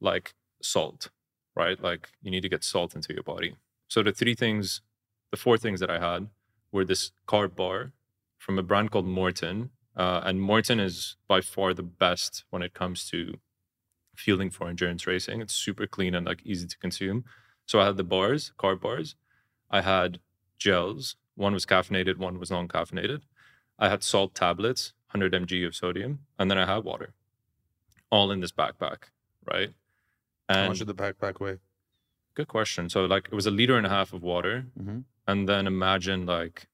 Speaker 2: like salt, right? Like you need to get salt into your body. So the three things, the four things that I had were this carb bar from a brand called Maurten. Uh, and Maurten is by far the best when it comes to fueling for endurance racing. It's super clean and like easy to consume. So I had the bars, carb bars. I had gels. One was caffeinated, one was non-caffeinated. I had salt tablets, 100 mg of sodium, and then I had water, all in this backpack, right?
Speaker 1: How much did the backpack weigh?
Speaker 2: Good question. So like it was a liter and a half of water,
Speaker 1: Mhm.
Speaker 2: and then imagine like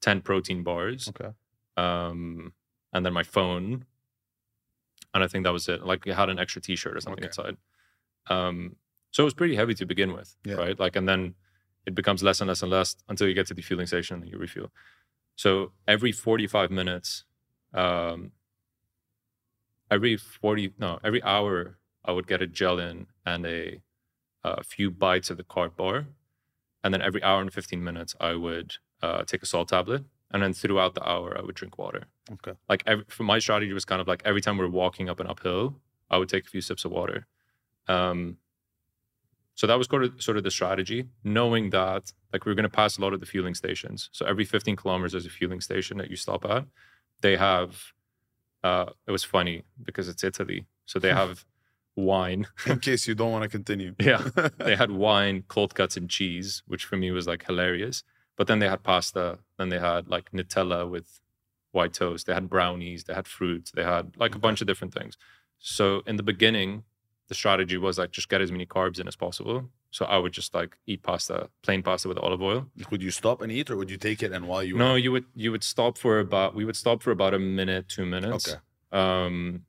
Speaker 2: ten protein bars,
Speaker 1: Okay.
Speaker 2: um, and then my phone, and I think that was it. Like it had an extra T-shirt or something
Speaker 1: Okay.
Speaker 2: inside. Um, so it was pretty heavy to begin with,
Speaker 1: Yeah.
Speaker 2: right? Like, and then it becomes less and less and less until you get to the fueling station and you refuel. So every forty-five minutes, um, every forty no, every hour, I would get a gel in and a a few bites of the carb bar, and then every hour and fifteen minutes, I would uh, take a salt tablet, and then throughout the hour, I would drink water
Speaker 1: Okay.
Speaker 2: like every, for my strategy was kind of like every time we are walking up an uphill, I would take a few sips of water. Um, so that was sort of sort of the strategy, knowing that like we are going to pass a lot of the fueling stations. So every 15 kilometers, there's a fueling station that you stop at. They have. Uh, it was funny because it's Italy, so they have wine.
Speaker 1: In case you don't want to continue.
Speaker 2: Yeah, they had wine, cold cuts, and cheese, which for me was like hilarious. But then they had pasta. Then they had like Nutella with white toast. They had brownies. They had fruit. They had like a bunch of different things. So in the beginning, the strategy was like just get as many carbs in as possible. So I would just like eat pasta, plain pasta with olive oil.
Speaker 1: Would you stop and eat, or would you take it and while you?
Speaker 2: No, you would you would stop for about we would stop for about a minute, two minutes.
Speaker 1: Okay.
Speaker 2: Um,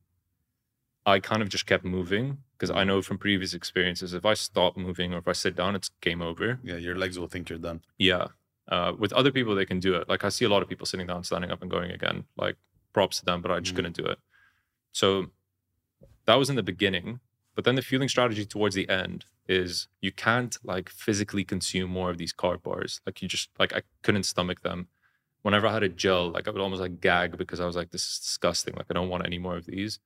Speaker 2: I kind of just kept moving because I know from previous experiences if I stop moving or if I sit down, it's game over.
Speaker 1: Yeah, your legs will think you're done.
Speaker 2: Yeah. Uh, with other people, they can do it. Like I see a lot of people sitting down, standing up, and going again. Like props to them, but I just
Speaker 1: Mhm.
Speaker 2: couldn't do it. So that was in the beginning. But then the fueling strategy towards the end is you can't like physically consume more of these carb bars. Like you just like I couldn't stomach them. Whenever I had a gel, like I would almost like gag because I was like, this is disgusting. Like I don't want any more of these.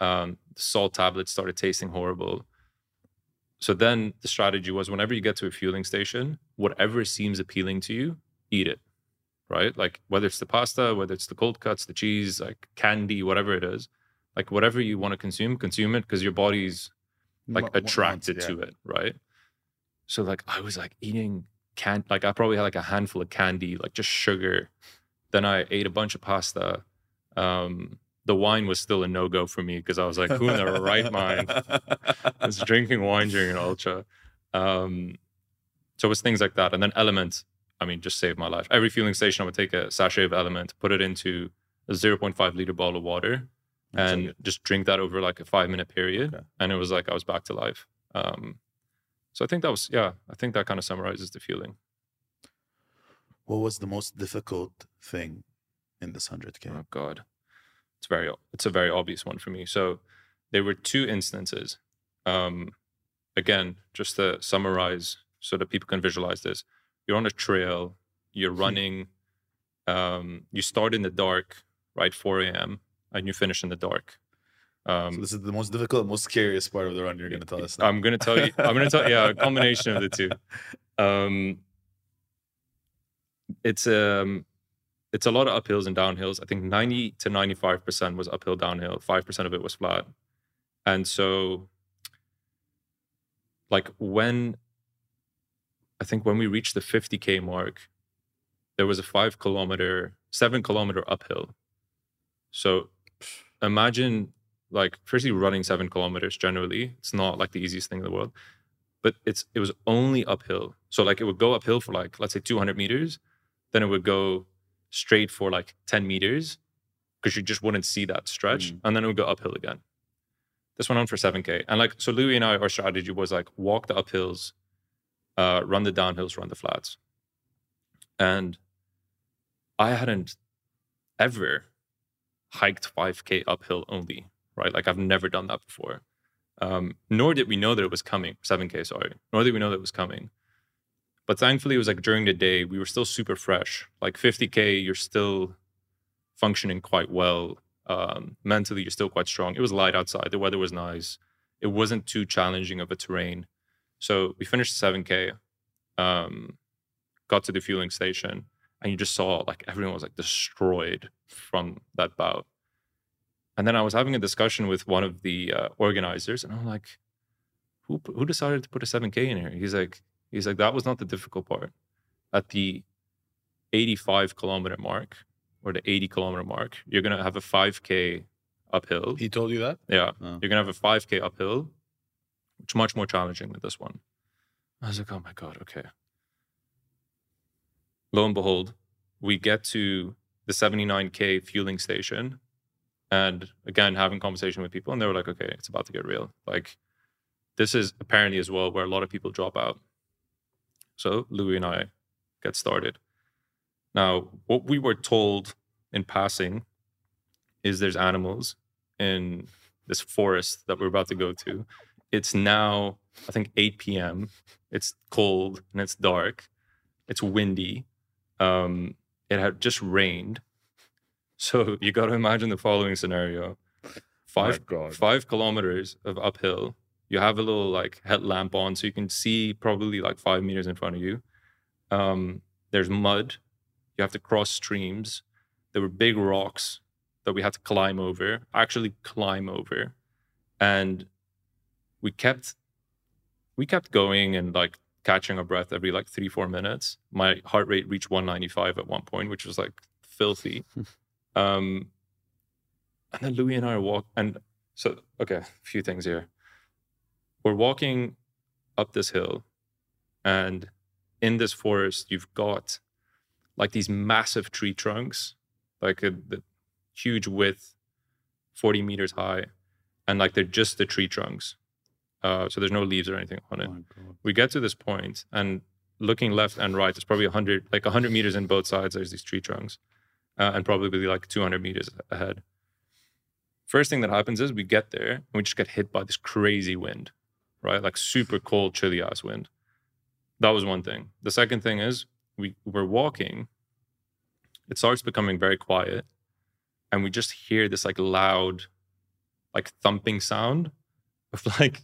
Speaker 2: Um, the salt tablets started tasting horrible. So then the strategy was whenever you get to a fueling station, whatever seems appealing to you, eat it. Right? Like whether it's the pasta, whether it's the cold cuts, the cheese, like candy, whatever it is, like whatever you want to consume, consume it because your body's like attracted
Speaker 1: months,
Speaker 2: to it, right? So like I was like eating can like I probably had like a handful of candy, like just sugar. Then I ate a bunch of pasta. Um, the wine was still a no go for me because I was like, who in their right mind is drinking wine during an ultra? Um, so it was things like that, and then LMNT. I mean, just saved my life. Every fueling station, I would take a sachet of LMNT, put it into a 0.5 liter bottle of water,
Speaker 1: That's
Speaker 2: and
Speaker 1: okay.
Speaker 2: just drink that over like a five minute period
Speaker 1: Okay.
Speaker 2: and it was like i was back to life um so i think that was yeah i think that kind of summarizes the feeling
Speaker 1: What was the most difficult thing in this hundred k?
Speaker 2: oh god it's very it's a very obvious one for me so there were two instances um again just to summarize so that people can visualize this you're on a trail you're running um you start in the dark right 4 a.m and you finish in the dark um
Speaker 1: So this is the most difficult, most scariest part of the run. You're going to tell us. Now.
Speaker 2: I'm gonna tell you. I'm gonna tell. Yeah, a combination of the two. Um, it's um, it's a lot of uphills and downhills. I think 90 to 95 percent was uphill, downhill. Five percent of it was flat, and so, like when, I think when we reached the 50k mark, there was a five kilometer, seven kilometer uphill. So, imagine like firstly running seven kilometers generally it's not like the easiest thing in the world but it's it was only uphill so like it would go uphill for like let's say 200 meters then it would go straight for like 10 meters because you just wouldn't see that stretch
Speaker 1: Mm.
Speaker 2: and then it would go uphill again. This went on for 7k and like so louis and i our strategy was like walk the uphills uh run the downhills run the flats. And i hadn't ever hiked 5k uphill only right? Like i've never done that before. Um, nor did we know that it was coming 7k sorry. Nor did we know that it was coming but thankfully it was like during the day we were still super fresh. Like 50k you're still functioning quite well. Um, mentally you're still quite strong. It was light outside. The weather was nice. It wasn't too challenging of a terrain. So we finished 7k um, got to the fueling station and you just saw like everyone was like destroyed from that bout. And then I was having a discussion with one of the uh, organizers, and I'm like, "Who who decided to put a 7K in here?" He's like, "He's like that was not the difficult part. At the 85 kilometer mark or the 80 kilometer mark, you're gonna have a 5K uphill.
Speaker 1: he told you that?
Speaker 2: Yeah,
Speaker 1: Oh.
Speaker 2: you're gonna have a 5K uphill which is much more challenging than this one. I was like, oh my God, okay. Lo and behold, we get to the 79K fueling station and again having conversation with people and they were like okay it's about to get real like this is apparently as well where a lot of people drop out so louis and i get started. Now what we were told in passing is there's animals in this forest that we're about to go to. It's now i think 8 p.m it's cold and it's dark. It's windy. Um, it had just rained. So you got to imagine the following scenario: five five kilometers of uphill. You have a little like headlamp on, so you can see probably like five meters in front of you. Um, there's mud. You have to cross streams. There were big rocks that we had to climb over. Actually, climb over, and we kept we kept going and like catching our breath every like three four minutes. My heart rate reached 195 at one point, which was like filthy. Um, and then Louis and I are walk and so okay, a few things here. We're walking up this hill, and in this forest, you've got like these massive tree trunks, like a the huge width, 40 meters high, and like they're just the tree trunks. Uh, so there's no leaves or anything on it. Oh we get to this point, and looking left and right, it's probably 100, like 100 meters in both sides. There's these tree trunks uh, and probably like 200 meters ahead. First thing that happens is we get there and we just get hit by this crazy wind, right? Like super cold, chilly ass wind. That was one thing. The second thing is we we're walking. It starts becoming very quiet, and we just hear this like loud, like thumping sound of like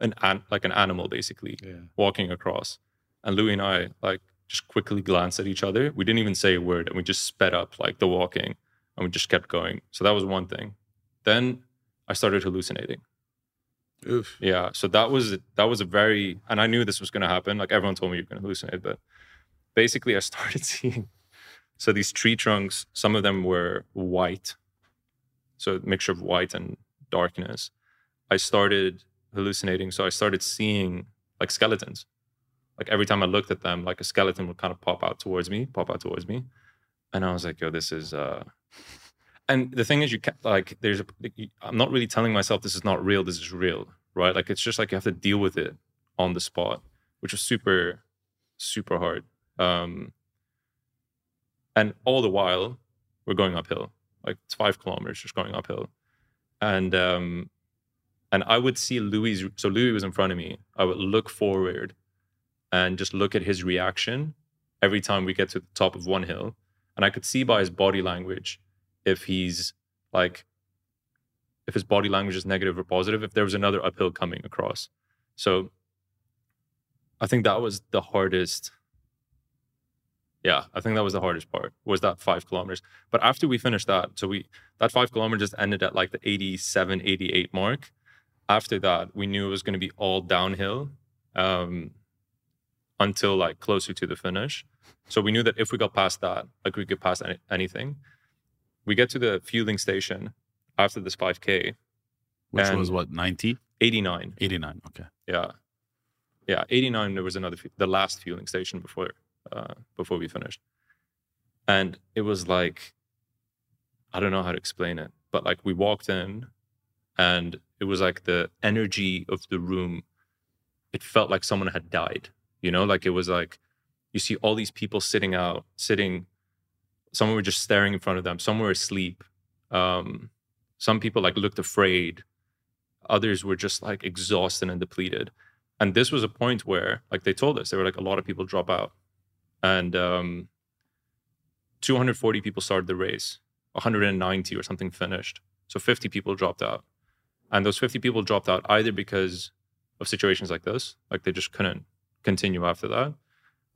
Speaker 2: an, an like an animal basically yeah. walking across. And Louis and I like just quickly glanced at each other. We didn't even say a word and we just sped up like the walking and we just kept going. So that was one thing. Then I started hallucinating. Oof. Yeah. So that was that was a very and I knew this was gonna happen. Like everyone told me you're gonna hallucinate, but basically I started seeing so these tree trunks, some of them were white. So a mixture of white and darkness. I started hallucinating. So I started seeing like skeletons like every time I looked at them, like a skeleton would kind of pop out towards me, pop out towards me, and I was like, "Yo, this is." uh And the thing is, you can't like. There's. A, I'm not really telling myself this is not real. This is real, right? Like it's just like you have to deal with it on the spot, which was super, super hard. Um And all the while, we're going uphill. Like it's five kilometers just going uphill, and um and I would see Louis. So Louis was in front of me. I would look forward and just look at his reaction every time we get to the top of one hill. And I could see by his body language if he's like, if his body language is negative or positive, if there was another uphill coming across. So I think that was the hardest. Yeah, I think that was the hardest part was that five kilometers. But after we finished that, so we, that five kilometers ended at like the 87, 88 mark. After that, we knew it was going to be all downhill. Um, until like closer to the finish. So we knew that if we got past that, like we could pass any, anything. We get to the fueling station after this 5K.
Speaker 1: Which was what, 90?
Speaker 2: 89.
Speaker 1: 89, okay.
Speaker 2: Yeah. Yeah, 89 there was another the last fueling station before uh before we finished. And it was like I don't know how to explain it, but like we walked in and it was like the energy of the room it felt like someone had died you know like it was like you see all these people sitting out sitting some were just staring in front of them some were asleep um, some people like looked afraid others were just like exhausted and depleted. And this was a point where like they told us there were like a lot of people drop out. And um, 240 people started the race 190 or something finished. So 50 people dropped out. And those 50 people dropped out either because of situations like this like they just couldn't continue after that.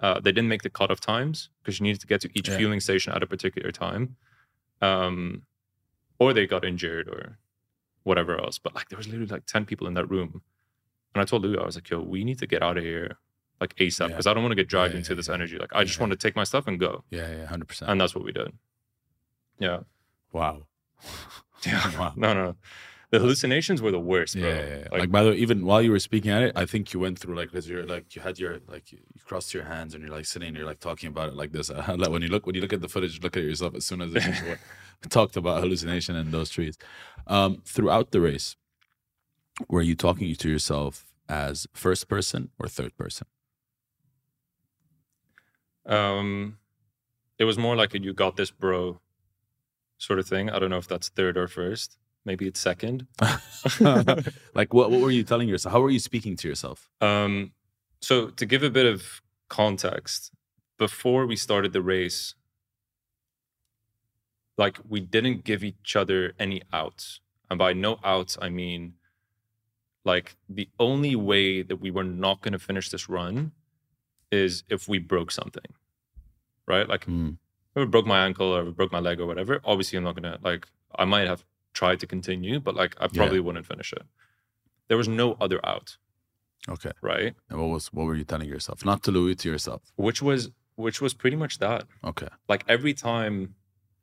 Speaker 2: Uh, they didn't make the cutoff times because you needed to get to each yeah. fueling station at a particular time. Um, or they got injured or whatever else. But like there was literally like 10 people in that room. And I told Lou, I was like, yo, we need to get out of here like ASAP because yeah. I don't want to get dragged yeah, into this energy. Like I just want to take my stuff and go.
Speaker 1: Yeah, yeah, 100%.
Speaker 2: And that's what we did. Yeah.
Speaker 1: Wow.
Speaker 2: yeah. Wow. No, no, no. The hallucinations were the worst, bro.
Speaker 1: Yeah, yeah, yeah.
Speaker 2: Like,
Speaker 1: Like, by the way, even while you were speaking at it, I think you went through like because you're like you had your like you crossed your hands and you're like sitting, and you're like talking about it like this. like when you look when you look at the footage, look at yourself as soon as it talked about hallucination and those trees. Um, throughout the race, were you talking to yourself as first person or third person?
Speaker 2: um, it was more like a "you got this, bro" sort of thing. I don't know if that's third or first. Maybe it's second.
Speaker 1: like what what were you telling yourself? How were you speaking to yourself?
Speaker 2: Um, so to give a bit of context, before we started the race, like we didn't give each other any outs. And by no outs, I mean like the only way that we were not going to finish this run is if we broke something, right? Like
Speaker 1: Mm,
Speaker 2: if I broke my ankle or broke my leg or whatever, obviously I'm not gonna like I might have tried to continue, but like I
Speaker 1: Yeah.
Speaker 2: probably wouldn't finish it. There was no other out,
Speaker 1: okay.
Speaker 2: right?
Speaker 1: And what was what were you telling yourself? Not to Louis, to yourself.
Speaker 2: Which was which was pretty much that.
Speaker 1: Okay.
Speaker 2: Like every time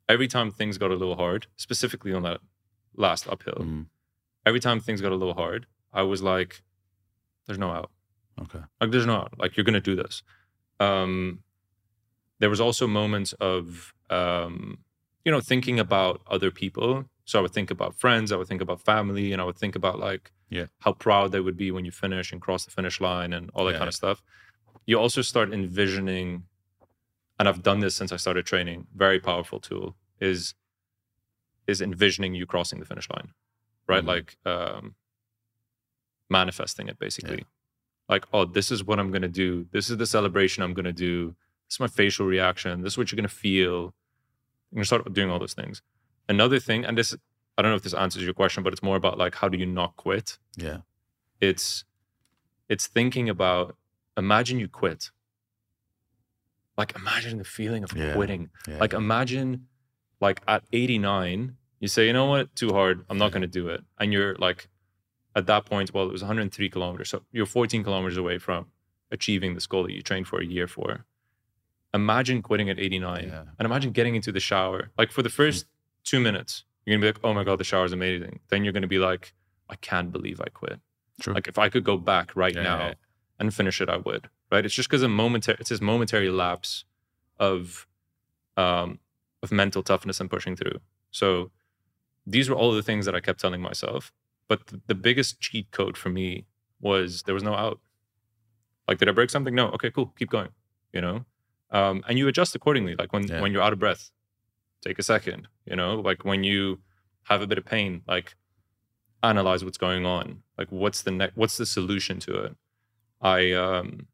Speaker 2: every time things got a little hard, specifically on that last uphill,
Speaker 1: Mm,
Speaker 2: every time things got a little hard, I was like, there's no out.
Speaker 1: okay.
Speaker 2: Like there's no out. Like you're gonna do this. Um there was also moments of um, you know, thinking about other people. So I would think about friends, I would think about family, and I would think about like
Speaker 1: Yeah.
Speaker 2: how proud they would be when you finish and cross the finish line and all that
Speaker 1: Yeah,
Speaker 2: kind of stuff. You also start envisioning, and I've done this since I started training, very powerful tool is is envisioning you crossing the finish line. Right?
Speaker 1: Mhm.
Speaker 2: Like um manifesting it basically. Like, oh, this is what I'm gonna do. This is the celebration I'm gonna do. This is my facial reaction. This is what you're gonna feel. You're gonna start doing all those things. Another thing, and this I don't know if this answers your question, but it's more about like how do you not quit?
Speaker 1: Yeah.
Speaker 2: It's it's thinking about imagine you quit. Like imagine the feeling of
Speaker 1: Yeah.
Speaker 2: quitting.
Speaker 1: Yeah.
Speaker 2: Like imagine like at 89, you say, you know what, too hard. I'm not gonna do it. And you're like at that point, well, it was 103 kilometers. So you're 14 kilometers away from achieving this goal that you trained for a year for. Imagine quitting at 89
Speaker 1: Yeah.
Speaker 2: and imagine getting into the shower. Like for the first two minutes, you're gonna be like, oh my God, the shower's amazing. Then you're gonna be like, I can't believe I quit.
Speaker 1: True.
Speaker 2: Like if I could go back right
Speaker 1: Yeah,
Speaker 2: now
Speaker 1: yeah, yeah.
Speaker 2: and finish it, I would. Right? It's just because a momentary it's this momentary lapse of um of mental toughness and pushing through. So these were all the things that I kept telling myself. But th- the biggest cheat code for me was there was no out. Like, did I break something? No. Okay, cool. Keep going. You know? Um, and you adjust accordingly. Like when when you're out of breath, take a second. You know, like when you have a bit of pain, like analyze what's going on. Like what's the next what's the solution to it? I um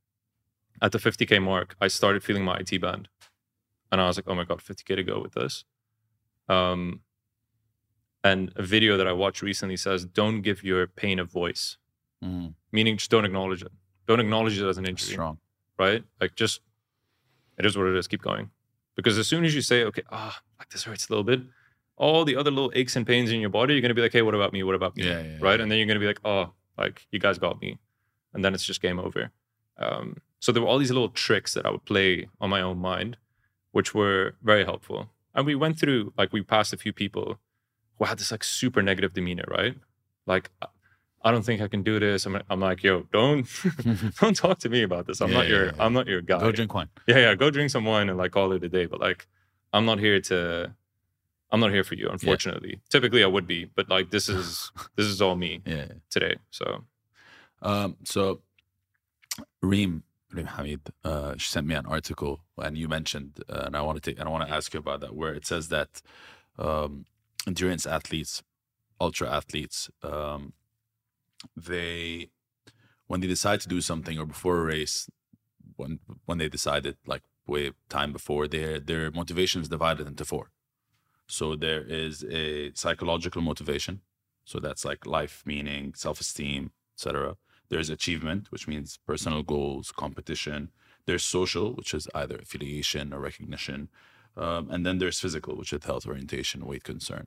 Speaker 2: at the 50k mark, I started feeling my IT band. And I was like, oh my God, 50k to go with this. Um and a video that I watched recently says, don't give your pain a voice.
Speaker 1: Mm,
Speaker 2: Meaning just don't acknowledge it. Don't acknowledge it as an injury
Speaker 1: strong.
Speaker 2: right? Like just it is what it is. Keep going. Because as soon as you say, okay, ah, like this hurts a little bit, all the other little aches and pains in your body, you're gonna be like, hey, what about me? What about me?
Speaker 1: Yeah, yeah,
Speaker 2: right?
Speaker 1: yeah.
Speaker 2: And then you're gonna be like, oh, like you guys got me, and then it's just game over. Um, so there were all these little tricks that I would play on my own mind, which were very helpful. And we went through, like, we passed a few people who had this like super negative demeanor, right? Like, I- don't think I can do this. I'm, I'm like, yo, don't don't talk to me about this. I'm
Speaker 1: Yeah,
Speaker 2: not your
Speaker 1: yeah.
Speaker 2: I'm not your guy.
Speaker 1: Go drink wine.
Speaker 2: Yeah, yeah. Go drink some wine and like call it a day. But like, I'm not here to. I'm not here for you, unfortunately. Typically, I would be, but like, this is this is all me today. So
Speaker 1: Um, so Reem, Reem Hamid, uh, she sent me an article and you mentioned, uh, and I want to take, and I want to ask you about that, where it says that um, endurance athletes, ultra athletes, um, they, when they decide to do something or before a race, when when they decided like way time before, their their motivation is divided into four. So there is a psychological motivation, so that's like life meaning, self esteem, etc. There's achievement, which means personal goals, competition. There's social, which is either affiliation or recognition, um, and then there's physical, which is health orientation, weight concern.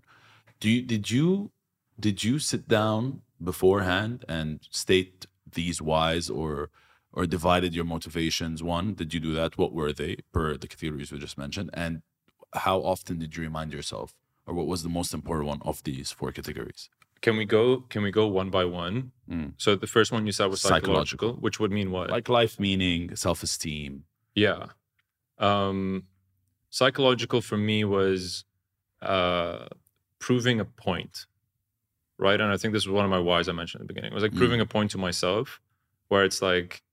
Speaker 1: Do you did you did you sit down beforehand and state these whys or or divided your motivations? One, did you do that? What were they per the categories we just mentioned? And how often did you remind yourself, or what was the most important one of these four categories?
Speaker 2: Can we go? Can we go one by one?
Speaker 1: Mm.
Speaker 2: So the first one you said was psychological,
Speaker 1: Psychological.
Speaker 2: which would mean what?
Speaker 1: Like life meaning, self esteem.
Speaker 2: Yeah. Um, psychological for me was uh, proving a point, right? And I think this was one of my whys I mentioned at the beginning. It was like
Speaker 1: Mm.
Speaker 2: proving a point to myself, where it's like,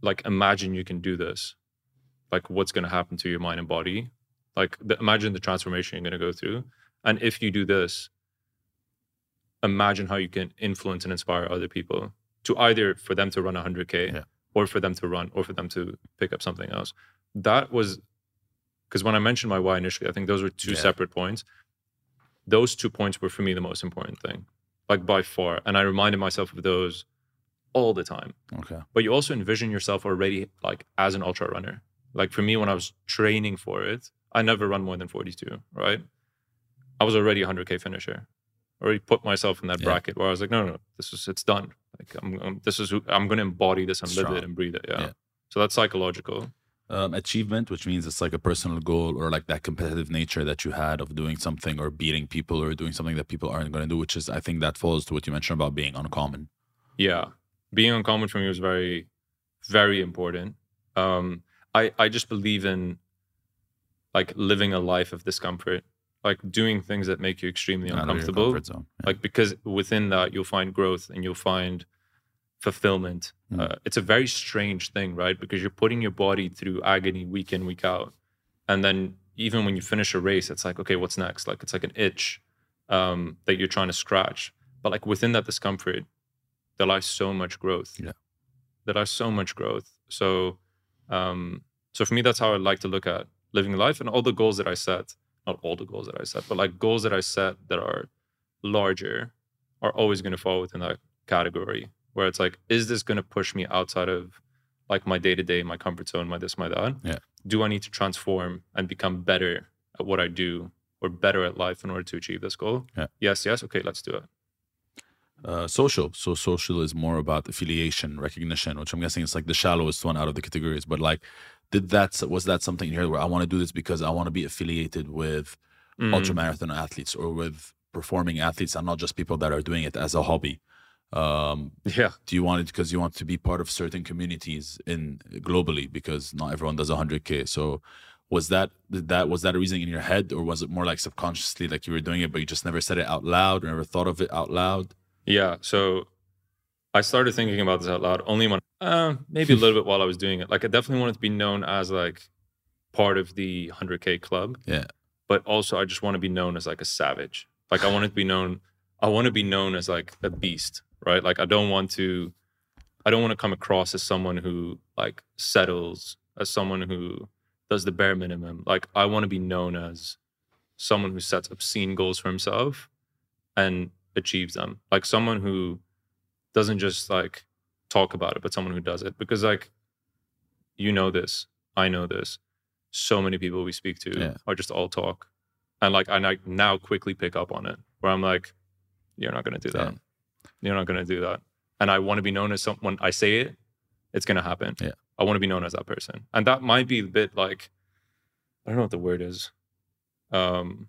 Speaker 2: like imagine you can do this, like what's going to happen to your mind and body, like the, imagine the transformation you're going to go through, and if you do this, imagine how you can influence and inspire other people to either for them to run 100k
Speaker 1: Yeah.
Speaker 2: or for them to run or for them to pick up something else that was because when i mentioned my why initially i think those were two
Speaker 1: Yeah.
Speaker 2: separate points those two points were for me the most important thing like by far and i reminded myself of those all the time
Speaker 1: Okay.
Speaker 2: but you also envision yourself already like as an ultra runner like for me when i was training for it i never run more than 42 right i was already a 100k finisher already put myself in that
Speaker 1: Yeah.
Speaker 2: bracket where i was like no no, no this is it's done like i'm, I'm this is who i'm going to embody this and live it and breathe it yeah.
Speaker 1: Yeah.
Speaker 2: so that's psychological
Speaker 1: Um, achievement, which means it's like a personal goal or like that competitive nature that you had of doing something or beating people or doing something that people aren't going to do, which is, I think that falls to what you mentioned about being uncommon.
Speaker 2: yeah being uncommon for me was very very important um i i just believe in like living a life of discomfort like doing things that make you extremely
Speaker 1: Out
Speaker 2: uncomfortable
Speaker 1: zone. Yeah.
Speaker 2: like because within that you'll find growth and you'll find fulfillment
Speaker 1: Mm.
Speaker 2: uh, it's a very strange thing right? Because you're putting your body through agony week in week out. And then even when you finish a race it's like okay what's next? Like it's like an itch um, that you're trying to scratch. But like within that discomfort there lies so much growth.
Speaker 1: Yeah.
Speaker 2: there lies so much growth. So um so for me that's how i like to look at living life and all the goals that i set. Not all the goals that i set but like goals that i set that are larger are always going to fall within that category where it's like is this going to push me outside of like my day to day my comfort zone my this my that
Speaker 1: Yeah.
Speaker 2: do i need to transform and become better at what i do or better at life in order to achieve this goal
Speaker 1: Yeah.
Speaker 2: yes yes okay let's do it
Speaker 1: Uh, social. So social is more about affiliation, recognition, which I'm guessing is like the shallowest one out of the categories. But like, did that was that something here where I want to do this because I want to be affiliated with
Speaker 2: Mm.
Speaker 1: ultra marathon athletes or with performing athletes and not just people that are doing it as a hobby? Um,
Speaker 2: yeah
Speaker 1: do you want it because you want to be part of certain communities in globally because not everyone does 100k so was that that was that a reason in your head or was it more like subconsciously like you were doing it but you just never said it out loud or never thought of it out loud
Speaker 2: Yeah. So I started thinking about this out loud only when, uh, maybe a little bit while I was doing it. Like, I definitely wanted to be known as like part of the 100K club.
Speaker 1: Yeah.
Speaker 2: But also, I just want to be known as like a savage. Like, I wanted to be known, I want to be known as like a beast, right? Like, I don't want to, I don't want to come across as someone who like settles, as someone who does the bare minimum. Like, I want to be known as someone who sets obscene goals for himself and achieves them like someone who doesn't just like talk about it but someone who does it because like you know this i know this so many people we speak to
Speaker 1: Yeah.
Speaker 2: are just all talk and like i now quickly pick up on it where i'm like you're not going to do that
Speaker 1: Yeah.
Speaker 2: You're not going to do that and i want to be known as someone i say it it's going to happen
Speaker 1: Yeah.
Speaker 2: i want to be known as that person and that might be a bit like i don't know what the word is um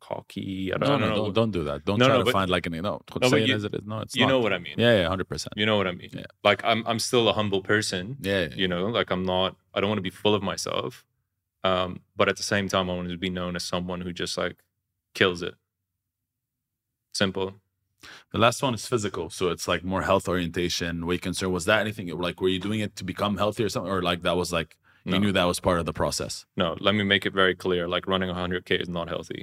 Speaker 2: cocky i don't,
Speaker 1: no,
Speaker 2: I
Speaker 1: no,
Speaker 2: don't know
Speaker 1: don't, don't do that don't
Speaker 2: No,
Speaker 1: try
Speaker 2: no,
Speaker 1: to
Speaker 2: but-
Speaker 1: find like an no,
Speaker 2: No,
Speaker 1: say
Speaker 2: but
Speaker 1: it
Speaker 2: you-
Speaker 1: as it is no it's
Speaker 2: you
Speaker 1: not.
Speaker 2: know what I mean.
Speaker 1: yeah yeah 100%
Speaker 2: You know what I mean.
Speaker 1: Yeah.
Speaker 2: Like I'm I'm still a humble person.
Speaker 1: yeah, yeah,
Speaker 2: You know, like I'm not. I don't want to be full of myself. Um, but at the same time, I want to be known as someone who just like kills it. Simple.
Speaker 1: The last one is physical so it's like more health orientation weight concern was that anything like were you doing it to become healthy or something or like that was like
Speaker 2: No.
Speaker 1: you knew that was part of the process
Speaker 2: No, let me make it very clear. Like running 100k is not healthy.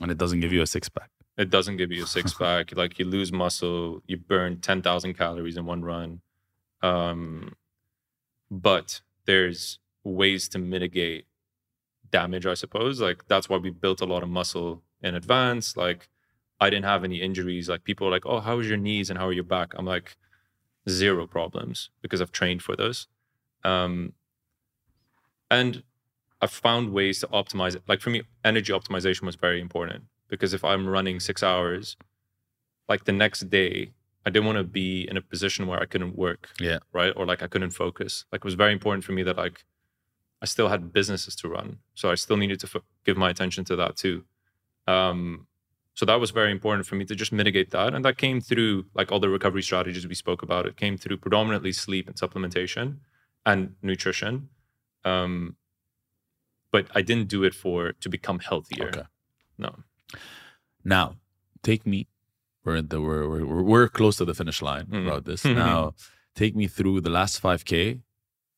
Speaker 1: and it doesn't give you a six-pack
Speaker 2: It doesn't give you a six pack. like you lose muscle, you burn 10,000 calories in one run. Um, but there's ways to mitigate damage, I suppose. Like that's why we built a lot of muscle in advance. Like I didn't have any injuries. Like people are like, oh, how is your knees and how are your back? I'm like, zero problems because I've trained for those. Um, and I've found ways to optimize it. Like for me, energy optimization was very important because if I'm running six hours, like the next day, I didn't want to be in a position where I couldn't work.
Speaker 1: Yeah.
Speaker 2: Right. Or like I couldn't focus. Like it was very important for me that like I still had businesses to run. So I still needed to f- give my attention to that too. Um, So that was very important for me to just mitigate that. And that came through like all the recovery strategies we spoke about. It came through predominantly sleep and supplementation and nutrition. Um, but I didn't do it for to become healthier.
Speaker 1: Okay.
Speaker 2: No.
Speaker 1: Now, take me. We're in the we're we're, we're close to the finish line
Speaker 2: Mm.
Speaker 1: about this. now, take me through the last five k,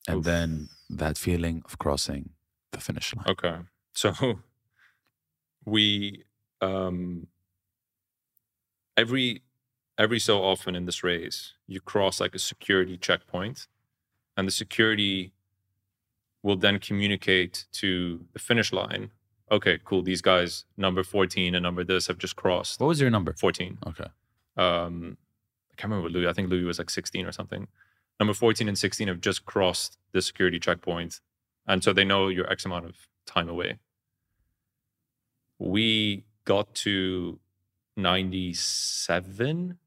Speaker 1: and
Speaker 2: Oof.
Speaker 1: then that feeling of crossing the finish line.
Speaker 2: Okay. So we um every every so often in this race you cross like a security checkpoint and the security will then communicate to the finish line okay cool these guys number 14 and number this have just crossed
Speaker 1: What was your number?
Speaker 2: 14
Speaker 1: Okay.
Speaker 2: um i can't remember louis i think louis was like 16 or something number 14 and 16 have just crossed the security checkpoint and so they know you're x amount of time away we got to 97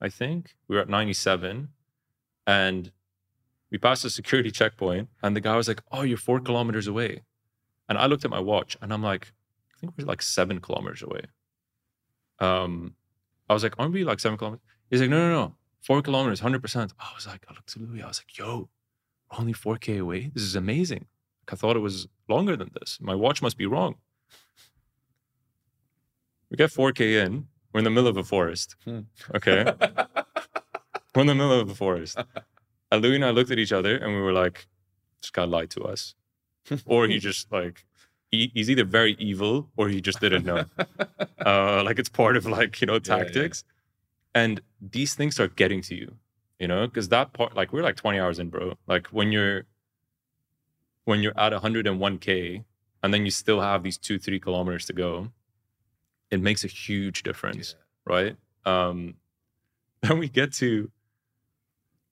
Speaker 2: i think we were at 97 and we passed a security checkpoint and the guy was like oh you're four kilometers away and i looked at my watch and i'm like i think we're like seven kilometers away um I was like, aren't we like seven kilometers? He's like, no, no, no, four kilometers, 100%. I was like, I looked to Louis. I was like, yo, only 4K away. This is amazing. I thought it was longer than this. My watch must be wrong. We get 4K in. We're in the middle of a forest.
Speaker 1: Hmm.
Speaker 2: Okay. we're in the middle of a forest. And Louis and I looked at each other and we were like, this guy lied to us. or he just like, he, he's either very evil or he just didn't know uh, like it's part of like you know
Speaker 1: Yeah, yeah.
Speaker 2: tactics and these things start getting to you you know because that part like we're like 20 hours in bro like when you're when you're at 101k and then you still have these two three kilometers to go it makes a huge difference right? Um then we get to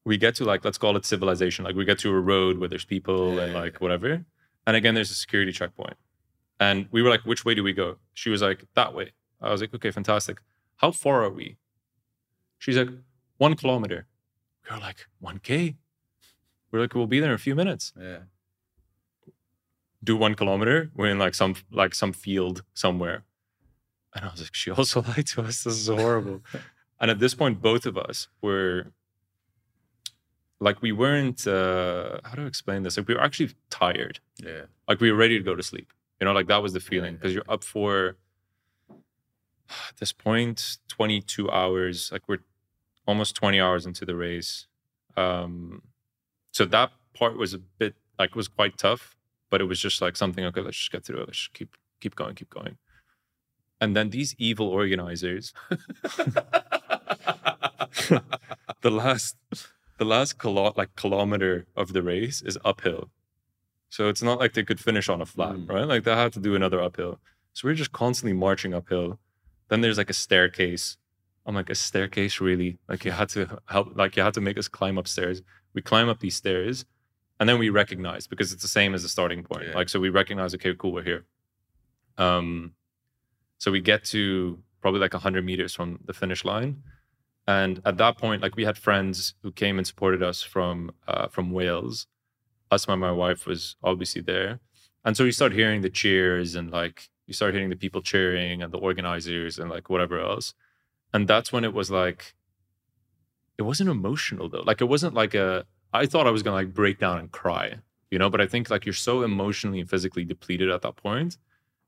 Speaker 2: we get to like let's call it civilization. Like we get to a road where there's people and
Speaker 1: Yeah.
Speaker 2: like whatever. And again there's a security checkpoint. And we were like which way do we go? She was like that way. I was like okay fantastic. How far are we? She's like one kilometer. We are like 1k we're like we'll be there in a few minutes.
Speaker 1: Yeah.
Speaker 2: do one kilometer? We're in like some like some field somewhere and i was like she also lied to us. This is horrible. And at this point both of us were like we weren't uh how do i explain this? Like we were actually tired.
Speaker 1: Yeah.
Speaker 2: like we were ready to go to sleep. You know like that was the feeling because you're up for at this point 22 hours. Like we're almost 20 hours into the race. Um so that part was a bit like was quite tough but it was just like something okay let's just get through it. Let's just keep keep going keep going and then these evil organizers the last the last kilo- like kilometer of the race is uphill. So it's not like they could finish on a flat
Speaker 1: Mm.
Speaker 2: right? Like they had to do another uphill. So we're just constantly marching uphill. Then there's like a staircase. I'm like a staircase really? Like you had to help like you had to make us climb upstairs. We climb up these stairs and then we recognize because it's the same as the starting point.
Speaker 1: Yeah.
Speaker 2: like so we recognize okay cool we're here. Um so we get to probably like 100 meters from the finish line. And at that point like we had friends who came and supported us from uh, from wales. Us and my wife was obviously there. And so you start hearing the cheers and like you start hearing the people cheering and the organizers and like whatever else. And that's when it was like it wasn't emotional though. Like it wasn't like a i thought i was gonna like break down and cry you know? But i think like you're so emotionally and physically depleted at that point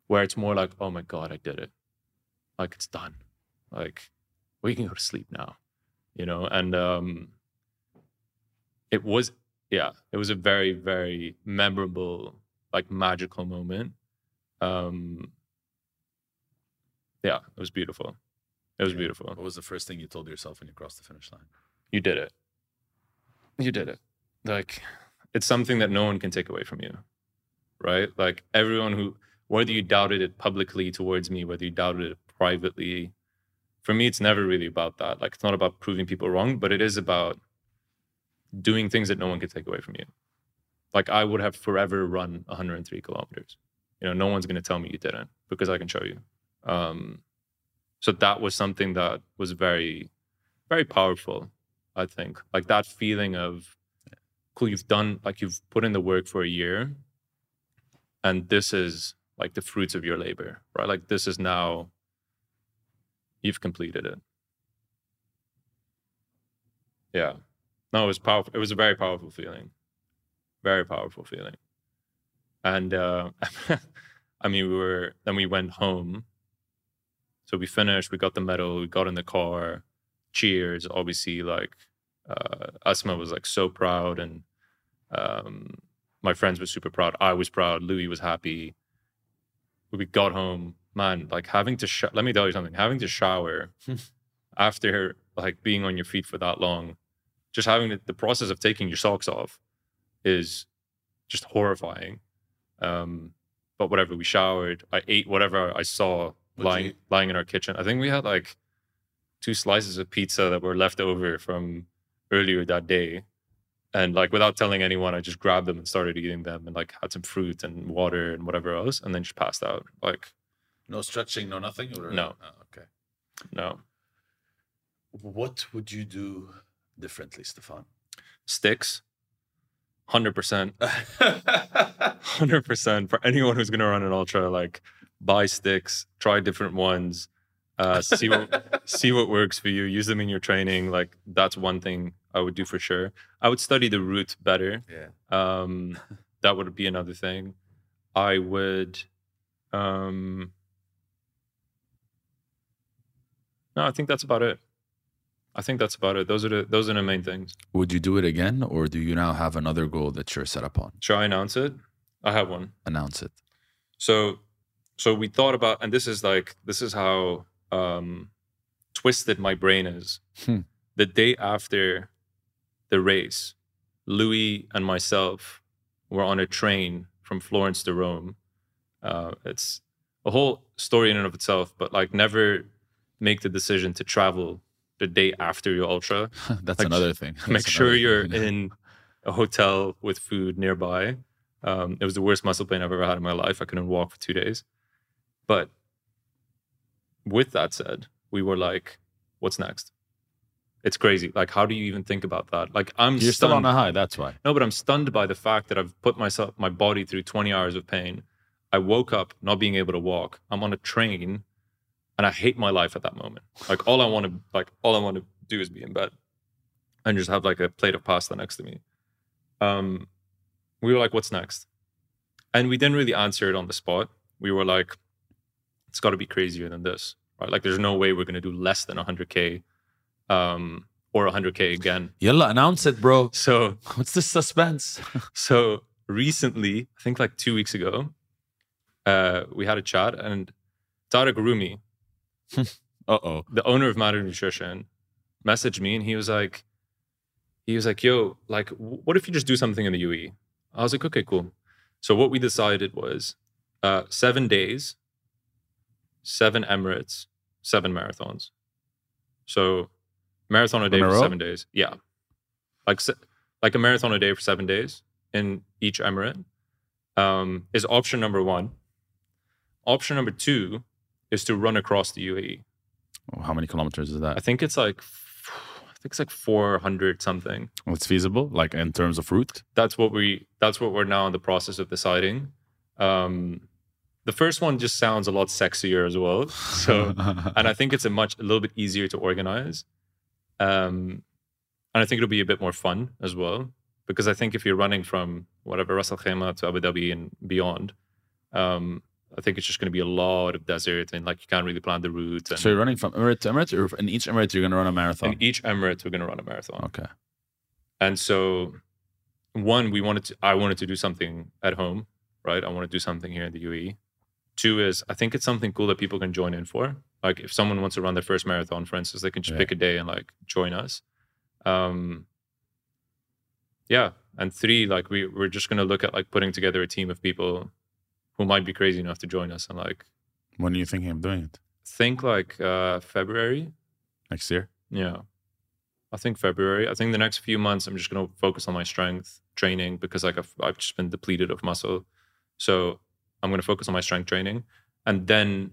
Speaker 2: where it's more like oh my god i did it. Like it's done. Like we can go to sleep now you know? And um it was yeah it was a very very memorable like magical moment. Um yeah it was beautiful. It was
Speaker 1: Yeah.
Speaker 2: beautiful.
Speaker 1: What was the first thing you told yourself when you crossed the finish line?
Speaker 2: you did it. You did it. Like it's something that no one can take away from you right? Like everyone who whether you doubted it publicly towards me whether you doubted it privately for me it's never really about that. Like it's not about proving people wrong but it is about doing things that no one can take away from you. Like i would have forever run 103 kilometers. You know no one's going to tell me you didn't because i can show you. Um so that was something that was very very powerful i think. Like that feeling of cool you've done like you've put in the work for a year and this is like the fruits of your labor right like this is now you've completed it. Yeah. No, it was powerful. It was a very powerful feeling. Very powerful feeling. And uh, I mean, we were, then we went home. So we finished, we got the medal, we got in the car, cheers. Obviously, like, uh, Asma was like so proud, and um, my friends were super proud. I was proud. Louis was happy. We got home, man, like having to, sh- let me tell you something, having to shower after like being on your feet for that long just having the, the process of taking your socks off is just horrifying. Um, but whatever, we showered. I ate whatever I saw lying lying in our kitchen. I think we had like two slices of pizza that were left over from earlier that day. And like without telling anyone, I just grabbed them and started eating them and like had some fruit and water and whatever else, and then just passed out. Like
Speaker 1: no stretching, no nothing. Or...
Speaker 2: No.
Speaker 1: Oh, okay.
Speaker 2: No.
Speaker 1: What would you do differently, Stefan?
Speaker 2: Sticks. 100%. 100% for anyone who's going to run an ultra like buy sticks, try different ones, uh, see what see what works for you, use them in your training. Like that's one thing I would do for sure. I would study the route better.
Speaker 1: Yeah.
Speaker 2: Um, that would be another thing. I would um No, I think that's about it. I think that's about it. Those are the those are the main things.
Speaker 1: Would you do it again, or do you now have another goal that you're set up on?
Speaker 2: Should I announce it? I have one.
Speaker 1: Announce it.
Speaker 2: So, so we thought about, and this is like this is how um, twisted my brain is.
Speaker 1: Hmm.
Speaker 2: The day after the race, Louis and myself were on a train from Florence to Rome. Uh, it's a whole story in and of itself, but like never make the decision to travel the day after your ultra.
Speaker 1: That's
Speaker 2: Like,
Speaker 1: another thing.
Speaker 2: Make
Speaker 1: That's
Speaker 2: sure you're
Speaker 1: thing.
Speaker 2: in a hotel with food nearby. Um, it was the worst muscle pain I've ever had in my life. I couldn't walk for two days. But with that said, we were like, what's next? It's crazy. Like, how do you even think about that? Like, I'm
Speaker 1: You're still on
Speaker 2: stunned.
Speaker 1: a high. That's why.
Speaker 2: No, but I'm stunned by the fact that I've put myself, my body through 20 hours of pain. I woke up not being able to walk. I'm on a train and I hate my life at that moment. Like all I want to, like all I want to do is be in bed and just have like a plate of pasta next to me. Um, we were like, what's next? And we didn't really answer it on the spot. We were like, it's got to be crazier than this, right? Like there's no way we're going to do less than 100K um, or 100K again.
Speaker 1: Yalla, announce it, bro.
Speaker 2: So
Speaker 1: What's the suspense?
Speaker 2: so recently, I think like two weeks ago, uh, we had a chat and Tarek Rumi,
Speaker 1: Uh oh.
Speaker 2: the owner of Modern Nutrition, messaged me and he was like, he was like, yo, like, what if you just do something in the UE? I was like, okay, cool. So what we decided was uh, seven days, seven Emirates, seven marathons. So marathon a day for seven days. Yeah. Like, like a marathon a day for seven days in each Emirate um, is option number one. Option number two is to run across the UAE.
Speaker 1: How many kilometers is that?
Speaker 2: I think it's like I think it's like 400 something.
Speaker 1: It's feasible, like in terms of route.
Speaker 2: That's what we that's what we're now in the process of deciding. Um the first one just sounds a lot sexier as well. So and I think it's a much a little bit easier to organize. Um and I think it'll be a bit more fun as well because I think if you're running from whatever Ras Al Khaimah to Abu Dhabi and beyond um I think it's just going to be a lot of desert and like you can't really plan the route and
Speaker 1: so you're running from Emirate to Emirate, or in each Emirate you're going to run a marathon.
Speaker 2: in each Emirate we're going to run a marathon.
Speaker 1: okay.
Speaker 2: And so, one, we wanted to, I wanted to do something at home, right? I want to do something here in the UAE. Two is, I think it's something cool that people can join in for. Like, if someone wants to run their first marathon, for instance, they can just
Speaker 1: Yeah.
Speaker 2: pick a day and like join us. Um, yeah. And three, like, we, we're just going to look at like putting together a team of people who might be crazy enough to join us and like
Speaker 1: When are you thinking of doing it?
Speaker 2: think like uh, February.
Speaker 1: Next year?
Speaker 2: Yeah. I think February. I think the next few months I'm just going to focus on my strength training because like I've, I've just been depleted of muscle. So I'm going to focus on my strength training and then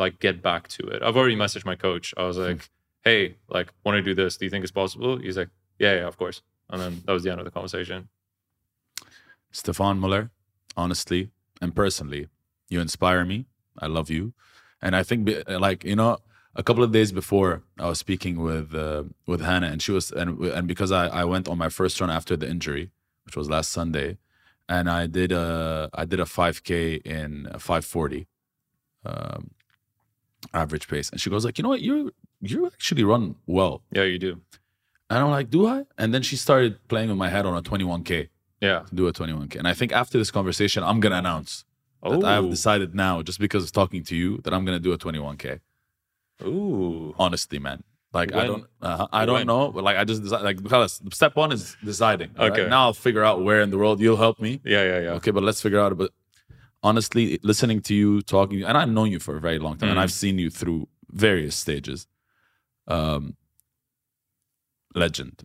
Speaker 2: like get back to it. I've already messaged my coach. I was like, "Hey, like want to do this? Do you think it's possible?" He's like, "Yeah, yeah, of course." And then that was the end of the conversation.
Speaker 1: Stefan Muller, honestly and personally, you inspire me. I love you. And I think, like, you know, a couple of days before I was speaking with uh, with Hannah, and she was and and because I I went on my first run after the injury, which was last Sunday, and I did a I did a 5K in 540 um, average pace, and she goes like, you know what, you you actually run well,
Speaker 2: Yeah, you do.
Speaker 1: and I'm like, do I? And then she started playing with my head on a 21K
Speaker 2: Yeah.
Speaker 1: to do a 21K, and I think after this conversation, I'm gonna announce that I have
Speaker 2: Oh.
Speaker 1: decided now, just because of talking to you, that I'm gonna do a 21K.
Speaker 2: Ooh.
Speaker 1: honestly, man. Like I don't, uh, I don't
Speaker 2: When?
Speaker 1: know, but like I just decide, like because step one is deciding. all right?
Speaker 2: Okay.
Speaker 1: Now I'll figure out where in the world you'll help me.
Speaker 2: Yeah, yeah, yeah.
Speaker 1: Okay, but let's figure out. But honestly, listening to you talking, and I've known you for a very long time, and
Speaker 2: Mm.
Speaker 1: I've seen you through various stages. Um, legend,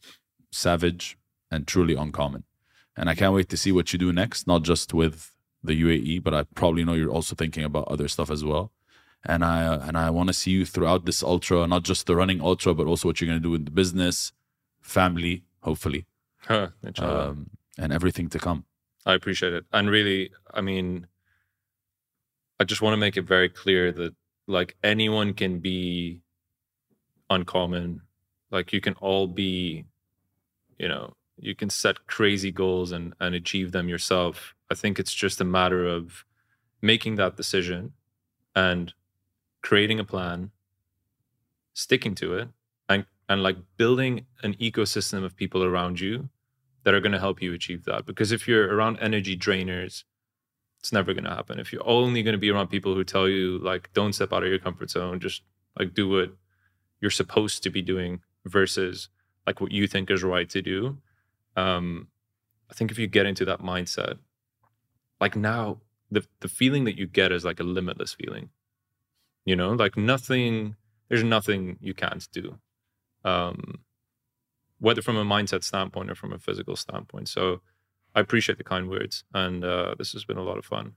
Speaker 1: savage, and truly uncommon. And I can't wait to see what you do next. Not just with the UAE, but I probably know you're also thinking about other stuff as well. And I uh, and I want to see you throughout this ultra, not just the running ultra, but also what you're gonna do in the business, family, hopefully,
Speaker 2: Huh,
Speaker 1: um, and everything to come.
Speaker 2: I appreciate it. And really, I mean, I just want to make it very clear that like anyone can be uncommon. Like you can all be, you know, you can set crazy goals and and achieve them yourself. I think it's just a matter of making that decision and creating a plan, sticking to it, and and like building an ecosystem of people around you that are going to help you achieve that. Because if you're around energy drainers, it's never going to happen. If you're only going to be around people who tell you like, don't step out of your comfort zone, just like do what you're supposed to be doing versus like what you think is right to do. Um, I think if you get into that mindset, like now, the the feeling that you get is like a limitless feeling. You know, like nothing. There's nothing you can't do. Um, whether from a mindset standpoint or from a physical standpoint. So I appreciate the kind words, and uh, this has been a lot of fun.